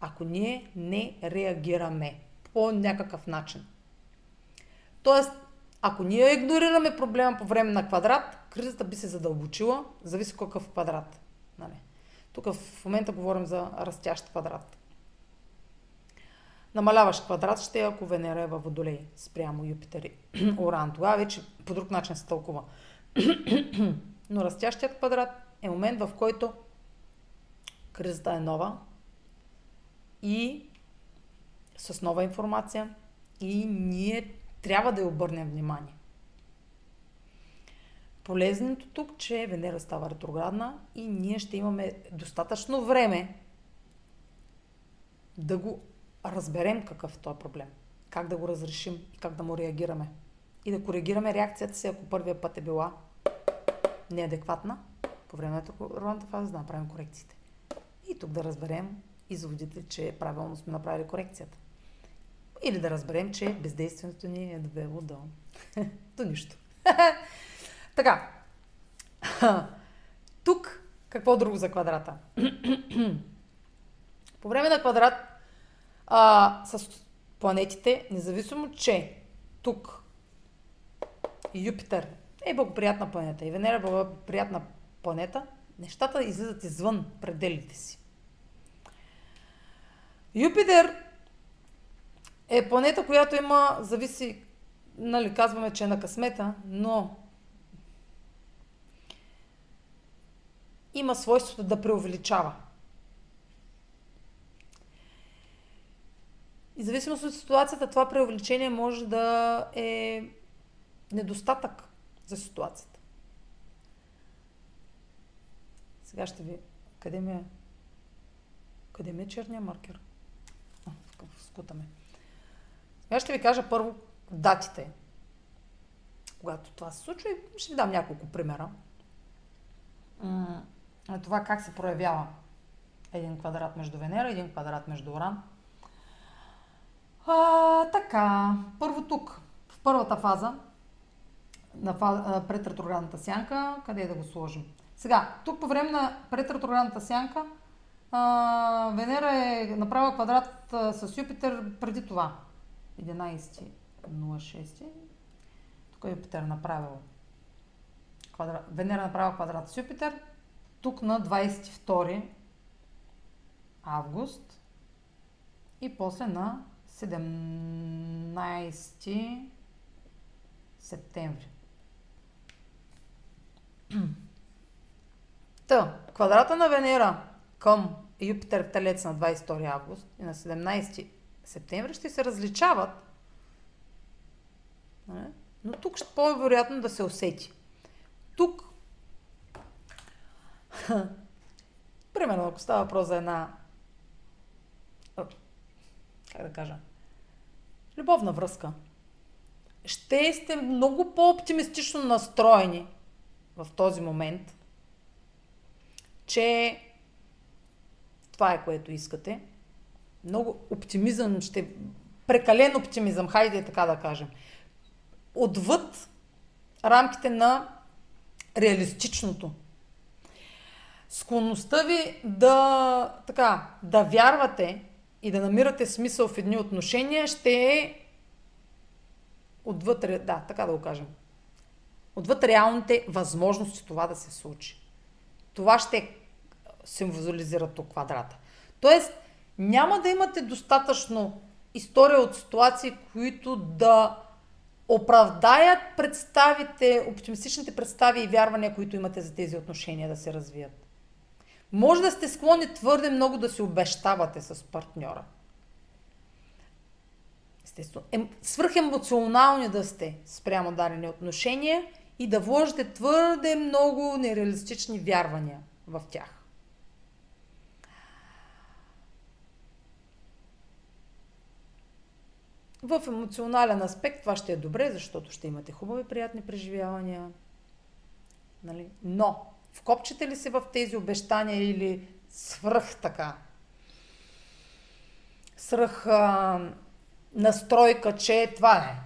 A: Ако ние не реагираме по някакъв начин. Тоест, ако ние игнорираме проблема по време на квадрат, кризата би се задълбочила, зависи какъв квадрат. Нали? Тук в момента говорим за растящ квадрат. Намаляваш квадрат ще ако Венера е във Водолей спрямо Юпитер и Оран. Тогава вече по друг начин се тълкува. Но растящият квадрат е момент, в който кризата е нова и с нова информация и ние трябва да й обърнем внимание. Полезното тук, че Венера става ретроградна и ние ще имаме достатъчно време да го разберем какъв е този проблем, как да го разрешим и как да му реагираме. И да коригираме реакцията си, ако първия път е била неадекватна, по време на ретроградната фаза да направим корекциите. И тук да разберем изводите, че правилно сме направили корекцията. Или да разберем, че бездействието ни е довело до, до нищо. така. Тук какво друго за квадрата? По време на квадрат а, с планетите, независимо, че тук Юпитер е благоприятна планета и Венера е благоприятна планета, нещата излизат извън пределите си. Юпитер е планета, която има, зависи нали, казваме, че е на късмета, но има свойството да преувеличава. И зависимост от ситуацията, това преувеличение може да е недостатък за ситуацията. Сега ще ви... Къде ми е? Къде ми е черния маркер? А, скутаме. Сега ще ви кажа първо датите, когато това се случва и ще ви дам няколко примера. На това как се проявява един квадрат между Венера един квадрат между Оран. А, така, първо тук, в първата фаза, на, фаза, пред ретроградната сянка, къде е да го сложим? Сега, тук по време на пред ретроградната сянка, а, Венера е направила квадрат а, с Юпитер преди това. 11.06. Тук е Юпитер направил квадрат. Венера направила квадрат с Юпитер. Тук на 22 август. И после на 17 септември. Та, квадрата на Венера към Юпитер в Телец на 22 август и на 17 септември ще се различават. Нали? Но тук ще по-вероятно да се усети. Тук, примерно, ако става въпрос за една, как да кажа, любовна връзка, ще сте много по-оптимистично настроени в този момент, че това е което искате. Много оптимизъм ще... Прекален оптимизъм, хайде така да кажем. Отвъд рамките на реалистичното. Склонността ви да, така, да вярвате и да намирате смисъл в едни отношения ще е отвъд, да, така да го кажем, отвъд реалните възможности това да се случи. Това ще символизира тук квадрата. Тоест, няма да имате достатъчно история от ситуации, които да оправдаят представите, оптимистичните представи и вярвания, които имате за тези отношения да се развият. Може да сте склонни твърде много да се обещавате с партньора. Естествено, ем, свръхемоционални да сте спрямо дадени отношения и да вложите твърде много нереалистични вярвания в тях. В емоционален аспект това ще е добре, защото ще имате хубави, приятни преживявания. Нали? Но, вкопчете ли се в тези обещания или свръх така? Свръх а, настройка, че това е.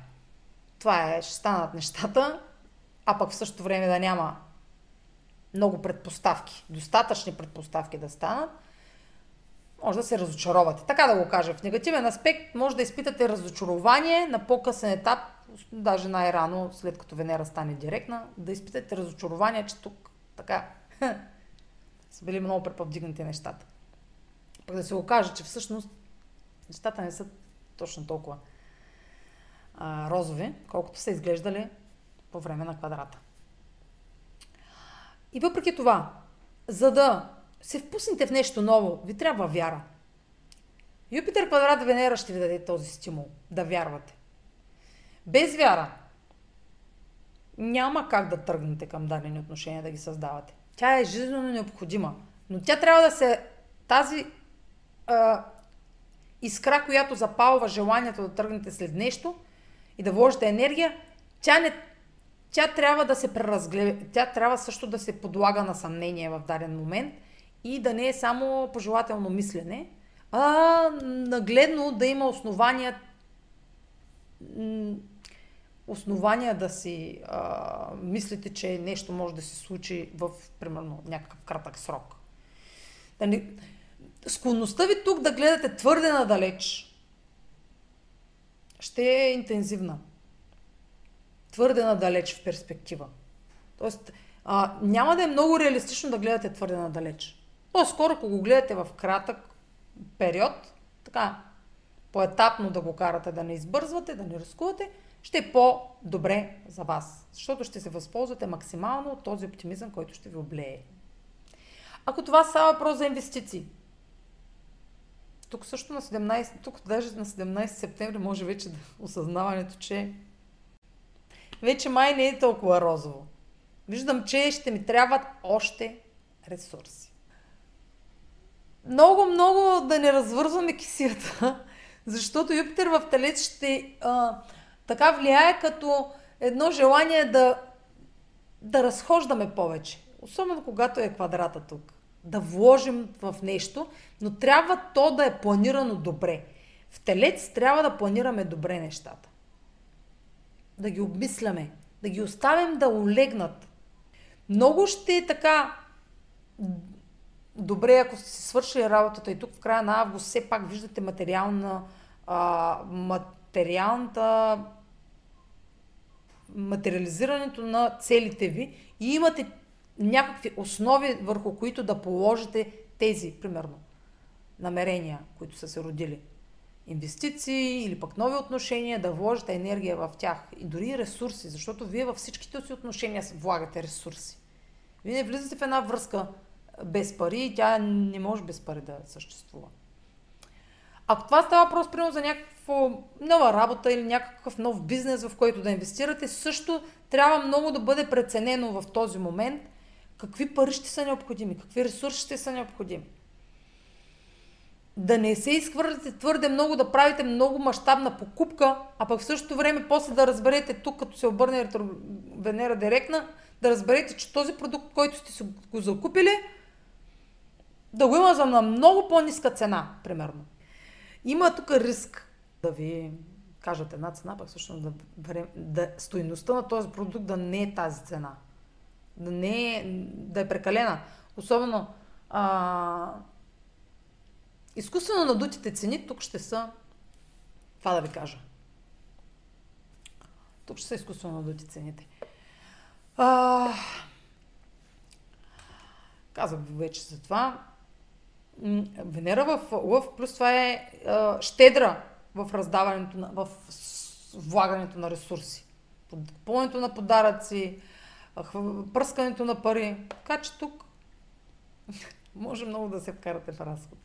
A: Това е, ще станат нещата, а пък в същото време да няма много предпоставки, достатъчни предпоставки да станат, може да се разочаровате. Така да го кажа. В негативен аспект може да изпитате разочарование на по-късен етап, даже най-рано, след като Венера стане директна, да изпитате разочарование, че тук така са били много преповдигнати нещата. Пък да се го кажа, че всъщност нещата не са точно толкова а, розови, колкото са изглеждали по време на квадрата. И въпреки това, за да се впуснете в нещо ново, ви трябва вяра. Юпитер квадрат Венера ще ви даде този стимул да вярвате. Без вяра няма как да тръгнете към дадени отношения да ги създавате. Тя е жизненно необходима. Но тя трябва да се тази а, искра, която запалва желанието да тръгнете след нещо и да вложите енергия, тя не тя трябва да се преразгледа, тя трябва също да се подлага на съмнение в даден момент и да не е само пожелателно мислене, а нагледно да има основания основания да си а, мислите, че нещо може да се случи в, примерно, някакъв кратък срок. Да не... Склонността ви тук да гледате твърде надалеч ще е интензивна. Твърде надалеч в перспектива. Тоест, а, няма да е много реалистично да гледате твърде надалеч. По-скоро, ако го гледате в кратък период, така, по-етапно да го карате, да не избързвате, да не рискувате, ще е по-добре за вас. Защото ще се възползвате максимално от този оптимизъм, който ще ви облее. Ако това става въпрос за инвестиции, тук също на 17, тук даже на 17 септември може вече да осъзнаването, че вече май не е толкова розово. Виждам, че ще ми трябват още ресурси. Много, много да не развързваме кисията, защото Юпитер в Телец ще а, така влияе като едно желание да, да разхождаме повече. Особено когато е квадрата тук. Да вложим в нещо, но трябва то да е планирано добре. В Телец трябва да планираме добре нещата. Да ги обмисляме, да ги оставим да олегнат. Много ще е така добре, ако сте свършили работата и тук в края на август все пак виждате материална, а, материалната материализирането на целите ви и имате някакви основи, върху които да положите тези, примерно, намерения, които са се родили. Инвестиции или пък нови отношения, да вложите енергия в тях. И дори ресурси, защото вие във всичките си отношения влагате ресурси. Вие не влизате в една връзка без пари и тя не може без пари да съществува. Ако това става въпрос, примерно, за някаква нова работа или някакъв нов бизнес, в който да инвестирате, също трябва много да бъде преценено в този момент какви пари ще са необходими, какви ресурси ще са необходими. Да не се изхвърляте твърде много, да правите много мащабна покупка, а пък в същото време после да разберете тук, като се обърне Венера директна, да разберете, че този продукт, който сте го закупили, да го има за на много по-ниска цена, примерно. Има тук риск да ви кажат една цена, пък всъщност да, да стоиността на този продукт да не е тази цена. Да не е, да е прекалена. Особено а, изкуствено надутите цени тук ще са това да ви кажа. Тук ще са изкуствено надути цените. А, казах ви вече за това. Венера в Лъв, плюс това е а, щедра в раздаването, на, в влагането на ресурси. Пълнето на подаръци, пръскането на пари. Така че тук може много да се вкарате в разход.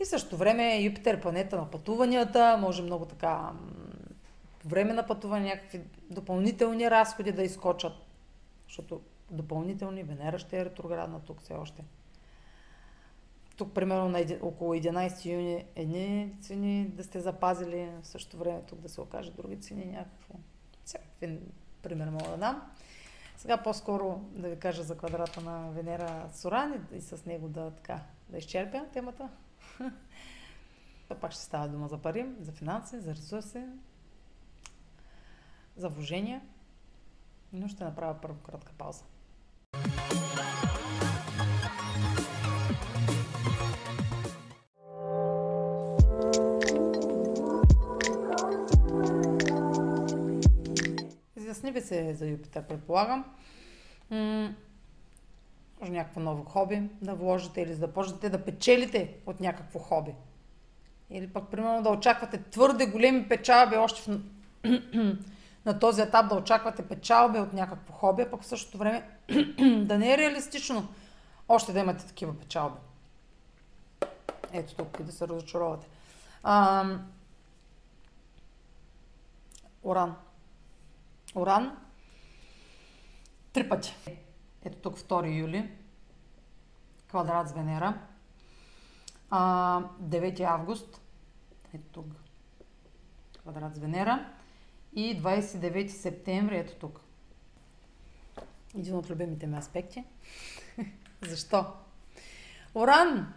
A: И също време Юпитер планета на пътуванията, може много така време на пътуване някакви допълнителни разходи да изкочат. Защото допълнителни, Венера ще е ретроградна тук все още. Тук, примерно, на еди, около 11 юни едни цени да сте запазили, в същото време тук да се окаже други цени, някакво. Всякакви пример мога да дам. Сега по-скоро да ви кажа за квадрата на Венера Суран и, и с него да, така, да изчерпя темата. Пак ще става дума за пари, за финанси, за ресурси, за вложения. Но ще направя първо кратка пауза. Изясни ви се за Юпитер, предполагам. М- може някакво ново хоби да вложите или да почнете да печелите от някакво хоби. Или пък, примерно, да очаквате твърде големи печалби още в на този етап да очаквате печалби от някакво хоби, а пък в същото време да не е реалистично още да имате такива печалби. Ето тук и да се разочаровате. А, Оран. Оран. Три пъти. Ето тук 2 юли. Квадрат с Венера. А, 9 август. Ето тук. Квадрат с Венера и 29 септември, ето тук. Един от любимите ми аспекти. Защо? Оран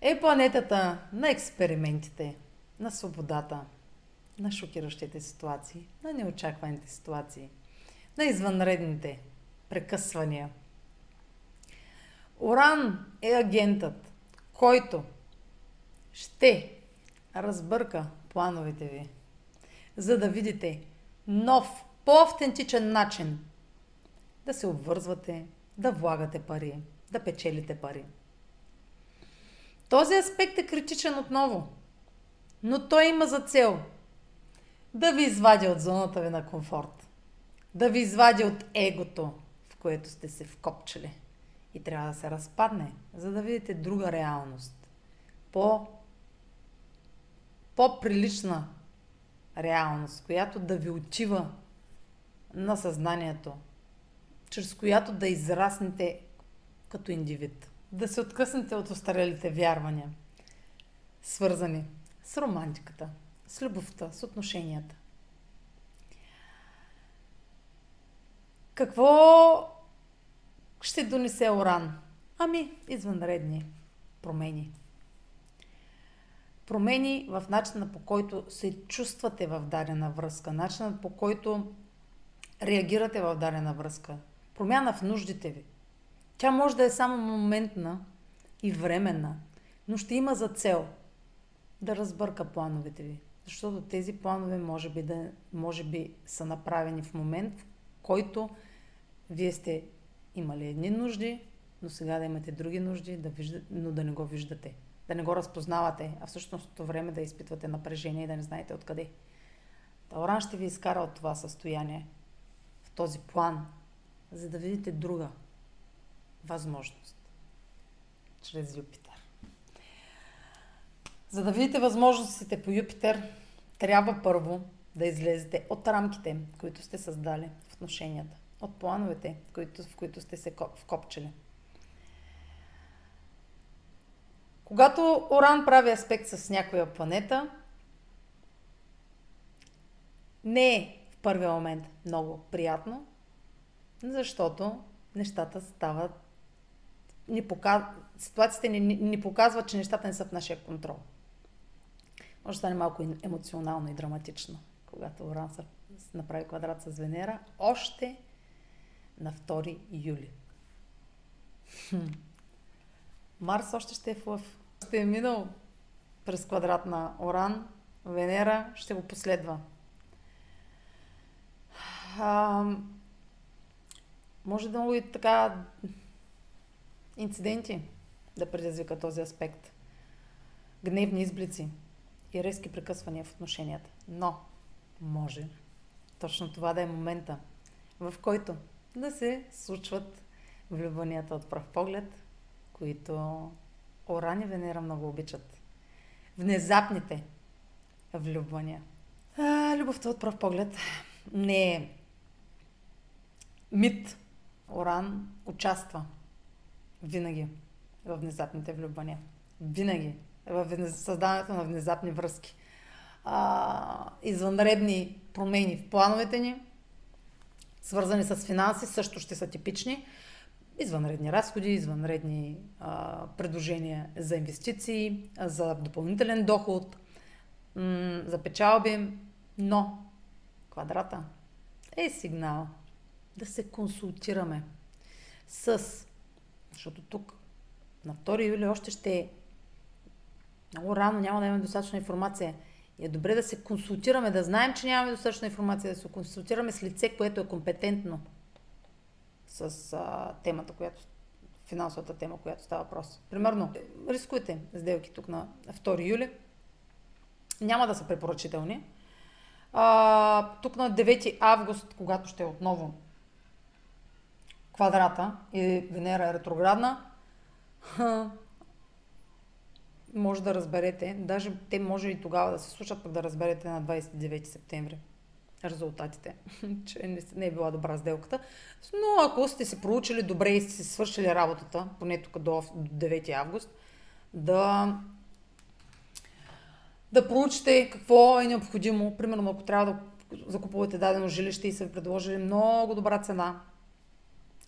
A: е планетата на експериментите, на свободата, на шокиращите ситуации, на неочакваните ситуации, на извънредните прекъсвания. Оран е агентът, който ще разбърка плановете ви за да видите нов, по-автентичен начин да се обвързвате, да влагате пари, да печелите пари. Този аспект е критичен отново, но той има за цел да ви извади от зоната ви на комфорт. Да ви извади от егото, в което сте се вкопчили. И трябва да се разпадне, за да видите друга реалност. По по-прилична реалност, която да ви отива на съзнанието, чрез която да израснете като индивид. Да се откъснете от остарелите вярвания, свързани с романтиката, с любовта, с отношенията. Какво ще донесе Оран? Ами, извънредни промени. Промени в начина по който се чувствате в дадена връзка, начинът по който реагирате в дадена връзка. Промяна в нуждите ви. Тя може да е само моментна и временна, но ще има за цел да разбърка плановете ви. Защото тези планове може би, да, може би са направени в момент, в който вие сте имали едни нужди, но сега да имате други нужди, да вижда, но да не го виждате. Да не го разпознавате, а в същото време да изпитвате напрежение и да не знаете откъде. Тауран ще ви изкара от това състояние, в този план, за да видите друга възможност. Чрез Юпитер. За да видите възможностите по Юпитер, трябва първо да излезете от рамките, които сте създали в отношенията, от плановете, които, в които сте се вкопчили. Когато Оран прави аспект с някоя планета, не е в първия момент много приятно, защото нещата стават ни показ... ситуациите ни, ни показват, че нещата не са в нашия контрол. Може да стане малко емоционално и драматично, когато Оран направи квадрат с Венера, още на 2 юли. Марс още ще е в... Ще е минал през квадрат на Оран, Венера ще го последва. А, може да му и така инциденти да предизвика този аспект. Гневни изблици и резки прекъсвания в отношенията. Но може точно това да е момента, в който да се случват влюбванията от пръв поглед, които Оран и Венера много обичат. Внезапните влюбвания. А, любовта от пръв поглед не е мит. Оран участва винаги в внезапните влюбвания. Винаги. В създаването на внезапни връзки. А, извънредни промени в плановете ни, свързани с финанси, също ще са типични. Извънредни разходи, извънредни а, предложения за инвестиции, за допълнителен доход, м- за печалби, но квадрата е сигнал да се консултираме с защото тук на 2 юли още ще е много рано, няма да имаме достатъчно информация. И е добре да се консултираме, да знаем, че нямаме достатъчно информация, да се консултираме с лице, което е компетентно с а, темата, която финансовата тема, която става въпрос. Примерно, рискуйте сделки тук на 2 юли. Няма да са препоръчителни. А, тук на 9 август, когато ще е отново квадрата и Венера е ретроградна, може да разберете, даже те може и тогава да се случат, пък да разберете на 29 септември резултатите, че не е била добра сделката. Но ако сте се проучили добре и сте си свършили работата, поне тук до 9 август, да, да проучите какво е необходимо. Примерно, ако трябва да закупувате дадено жилище и са ви предложили много добра цена,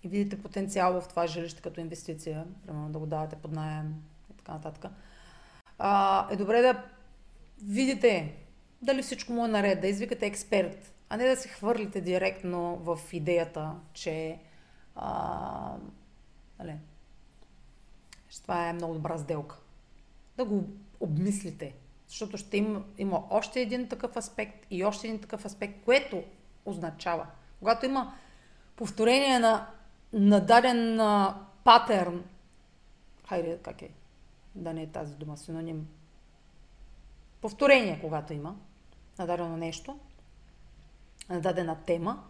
A: и видите потенциал в това жилище като инвестиция, примерно да го давате под найем и така нататък, а, е добре да видите дали всичко му е наред, да извикате експерт, а не да се хвърлите директно в идеята, че а, нали, това е много добра сделка. Да го обмислите, защото ще има, има още един такъв аспект и още един такъв аспект, което означава, когато има повторение на на даден патърн, хайде, как е, да не е тази дума, синоним, повторение, когато има на дадено нещо, на дадена тема,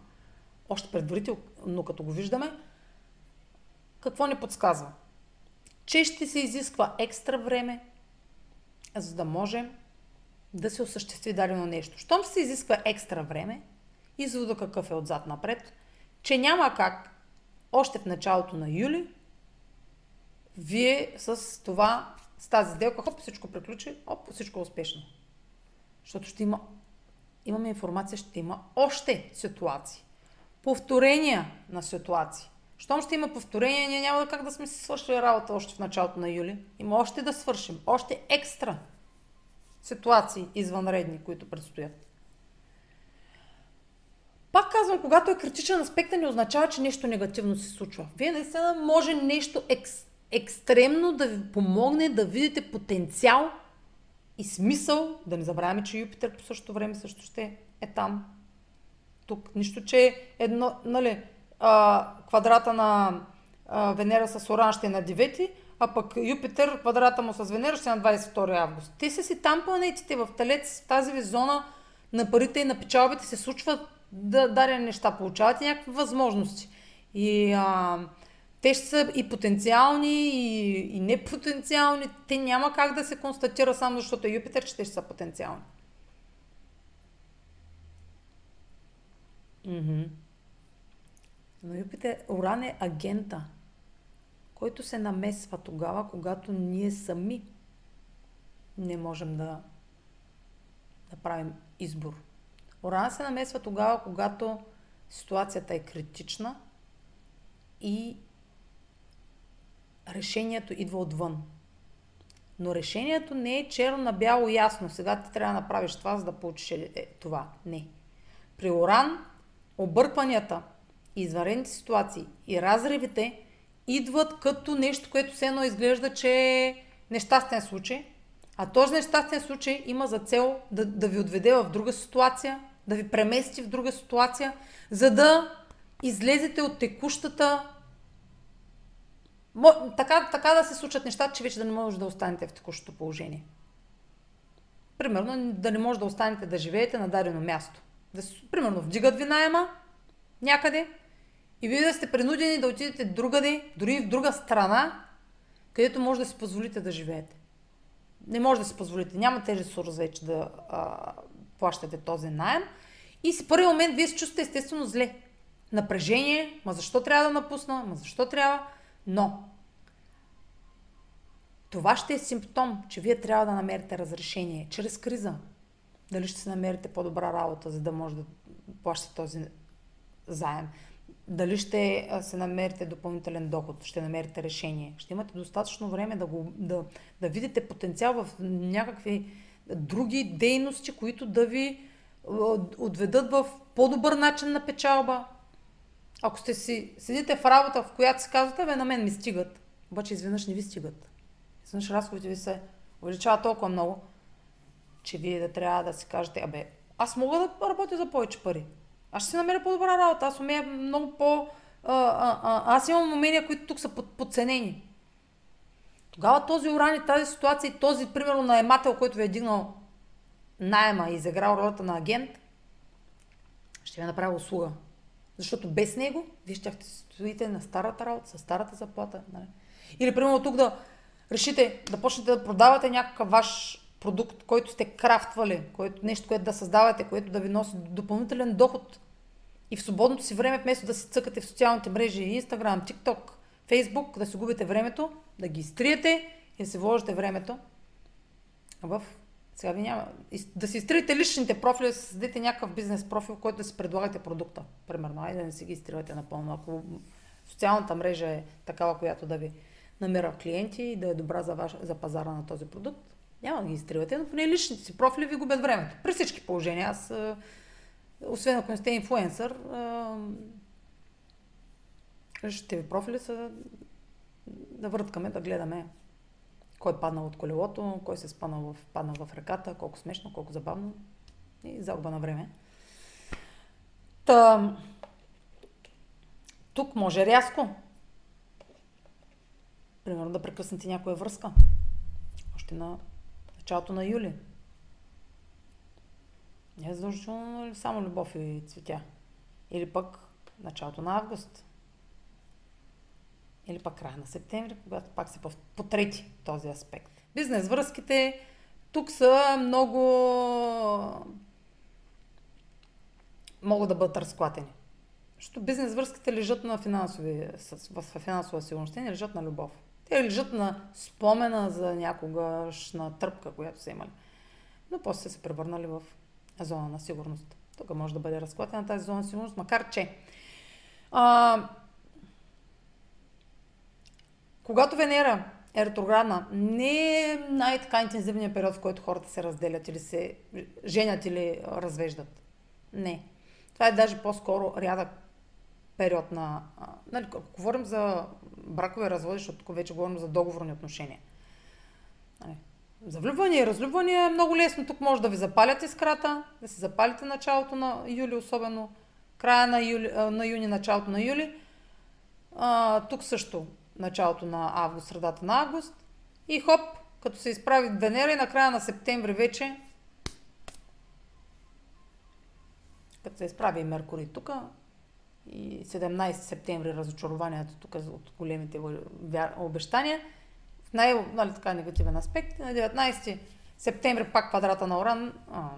A: още предварително като го виждаме, какво ни подсказва? Че ще се изисква екстра време, за да можем да се осъществи дадено нещо. Щом се изисква екстра време, извода какъв е отзад напред, че няма как още в началото на юли вие с това, с тази сделка, хоп, всичко приключи, хоп, всичко е успешно. Защото ще има, имаме информация, ще има още ситуации. Повторения на ситуации. Щом ще има повторения, ние няма как да сме си свършили работа още в началото на юли. Има още да свършим. Още екстра ситуации извънредни, които предстоят. Пак казвам, когато е критичен аспект, не означава, че нещо негативно се случва. Вие наистина може нещо екс, екстремно да ви помогне да видите потенциал и смисъл. Да не забравяме, че Юпитер по същото време също ще е там. Тук. Нищо, че едно, нали, а, квадрата на а, Венера с Оран ще е на 9, а пък Юпитер, квадрата му с Венера ще е на 22 август. Те са си там планетите в Телец, в тази ви зона на парите и на печалбите се случват да дадени неща, получавате някакви възможности. И а, те ще са и потенциални, и, и непотенциални. Те няма как да се констатира само защото е Юпитер, че те ще са потенциални. Mm-hmm. Но Юпитер, Оран е агента, който се намесва тогава, когато ние сами не можем да, да правим избор. Оран се намесва тогава, когато ситуацията е критична и решението идва отвън. Но решението не е черно на бяло ясно. Сега ти трябва да направиш това, за да получиш е, е, това. Не. При Оран объркванията, изварените ситуации и разривите идват като нещо, което все едно изглежда, че е нещастен случай. А този нещастен случай има за цел да, да ви отведе в друга ситуация, да ви премести в друга ситуация, за да излезете от текущата. Така, така да се случат нещата, че вече да не може да останете в текущото положение. Примерно да не може да останете да живеете на дадено място. Да, примерно вдигат ви найема някъде и вие да сте принудени да отидете другаде, дори в друга страна, където може да си позволите да живеете. Не може да си позволите. Нямате ресурс вече да а, плащате този найем. И с първи момент вие се чувствате естествено зле. Напрежение, ма защо трябва да напусна, ма защо трябва. Но това ще е симптом, че вие трябва да намерите разрешение чрез криза. Дали ще се намерите по-добра работа, за да може да плащате този заем. Дали ще се намерите допълнителен доход, ще намерите решение. Ще имате достатъчно време да, го, да, да видите потенциал в някакви други дейности, които да ви отведат в по-добър начин на печалба. Ако сте си, седите в работа, в която си казвате, бе, на мен ми стигат. Обаче изведнъж не ви стигат. Изведнъж разходите ви се увеличават толкова много, че вие да трябва да си кажете, абе, аз мога да работя за повече пари. Аз ще си намеря по-добра работа. Аз умея много по... А, а, а, аз имам умения, които тук са подценени. Тогава този уран и тази ситуация и този, примерно, наемател, който ви е дигнал найема и изиграл ролята на агент, ще ви направи услуга. Защото без него, вие ще стоите на старата работа, с старата заплата. Нали? Или, примерно, тук да решите да почнете да продавате някакъв ваш продукт, който сте крафтвали, който, нещо, което да създавате, което да ви носи допълнителен доход. И в свободното си време, вместо да си цъкате в социалните мрежи, Instagram, TikTok, Facebook, да си губите времето, да ги изтриете и да си вложите времето в... Сега ви няма... Да си изтриете личните профили, да създадете някакъв бизнес профил, който да си предлагате продукта. Примерно, айде да не си ги изтривате напълно. Ако социалната мрежа е такава, която да ви намира клиенти и да е добра за, ваш, за пазара на този продукт, няма да ги изтривате, но поне личните си профили ви губят времето. При всички положения. Аз, освен ако не сте инфлуенсър, личните ви профили са да върткаме, да гледаме кой е паднал от колелото, кой се е спаднал в, паднал в ръката, колко смешно, колко забавно и загуба на време. Та, тук може рязко. Примерно да прекъснете някоя връзка. Още на началото на юли. Не е задължително нали, само любов и цветя. Или пък началото на август. Или пък края на септември, когато пак се потрети този аспект. Бизнес връзките тук са много... могат да бъдат разклатени. Защото бизнес връзките лежат на финансови, в финансова сигурност, те не лежат на любов. Те лежат на спомена за някогашна тръпка, която са имали. Но после са се превърнали в зона на сигурност. Тук може да бъде разклатена тази зона на сигурност, макар че а, когато Венера е ретроградна, не е най-така интензивният период, в който хората се разделят или се женят или развеждат. Не. Това е даже по-скоро рядък период на... Нали, говорим за бракове разводи, защото тук вече говорим за договорни отношения. Нали, за влюбване и разлюбване е много лесно. Тук може да ви запалят искрата, да си запалите началото на юли, особено края на, юли, на юни, началото на юли. А, тук също началото на август, средата на август. И хоп, като се изправи Венера и на края на септември вече, като се изправи и Меркурий тук, и 17 септември разочарованието тук от големите обещания, в най- нали, така негативен аспект. На 19 септември пак квадрата на Оран. А,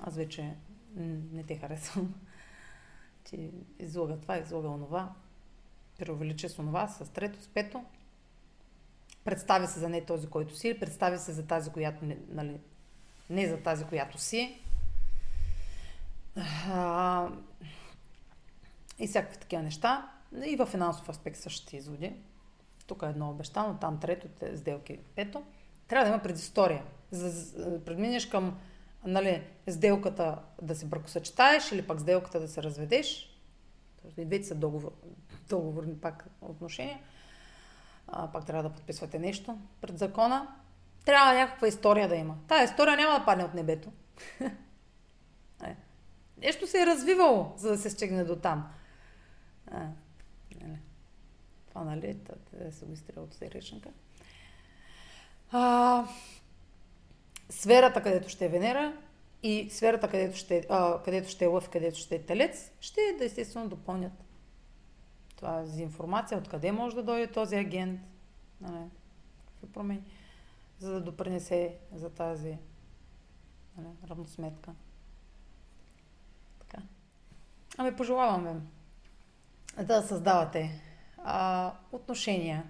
A: аз вече не те харесвам. Ти излага това, излага онова. Преувеличи с онова, с трето, с пето. Представи се за не този, който си, представи се за тази, която не, нали, не за тази, която си. А, и всякакви такива неща. И в финансов аспект същите изводи. Тук е едно обещано, там трето, сделки пето. Трябва да има предистория. За предминеш към нали, сделката да се бракосъчетаеш или пък сделката да се разведеш. И двете са договор, договорни пак отношения. А, пак трябва да подписвате нещо пред закона. Трябва някаква история да има. Тая история няма да падне от небето. Е. Нещо се е развивало, за да се стигне до там. А, нали. Това, нали, да се го изстрела от речника. А, сферата, където ще е Венера и сферата, където ще, а, където ще е Лъв, където ще е Телец, ще да естествено допълнят тази информация, откъде може да дойде този агент, нали, какви промени, за да допринесе за тази нали, равносметка. Така. Ами пожелавам да създавате а, отношения.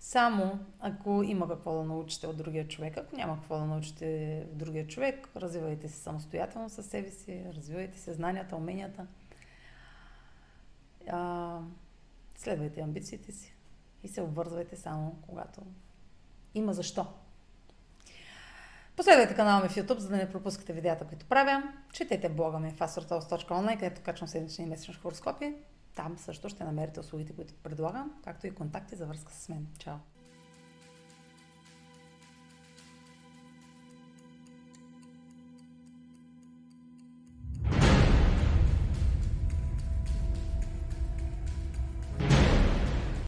A: Само ако има какво да научите от другия човек. Ако няма какво да научите от другия човек, развивайте се самостоятелно със себе си, развивайте се знанията, уменията. А, следвайте амбициите си и се обвързвайте само когато има защо. Последвайте канала ми в YouTube, за да не пропускате видеята, които правя. Четете блога ми в astrotos.online, където качвам седмични и месечни хороскопи. Там също ще намерите услугите, които предлагам, както и контакти за връзка с мен. Чао!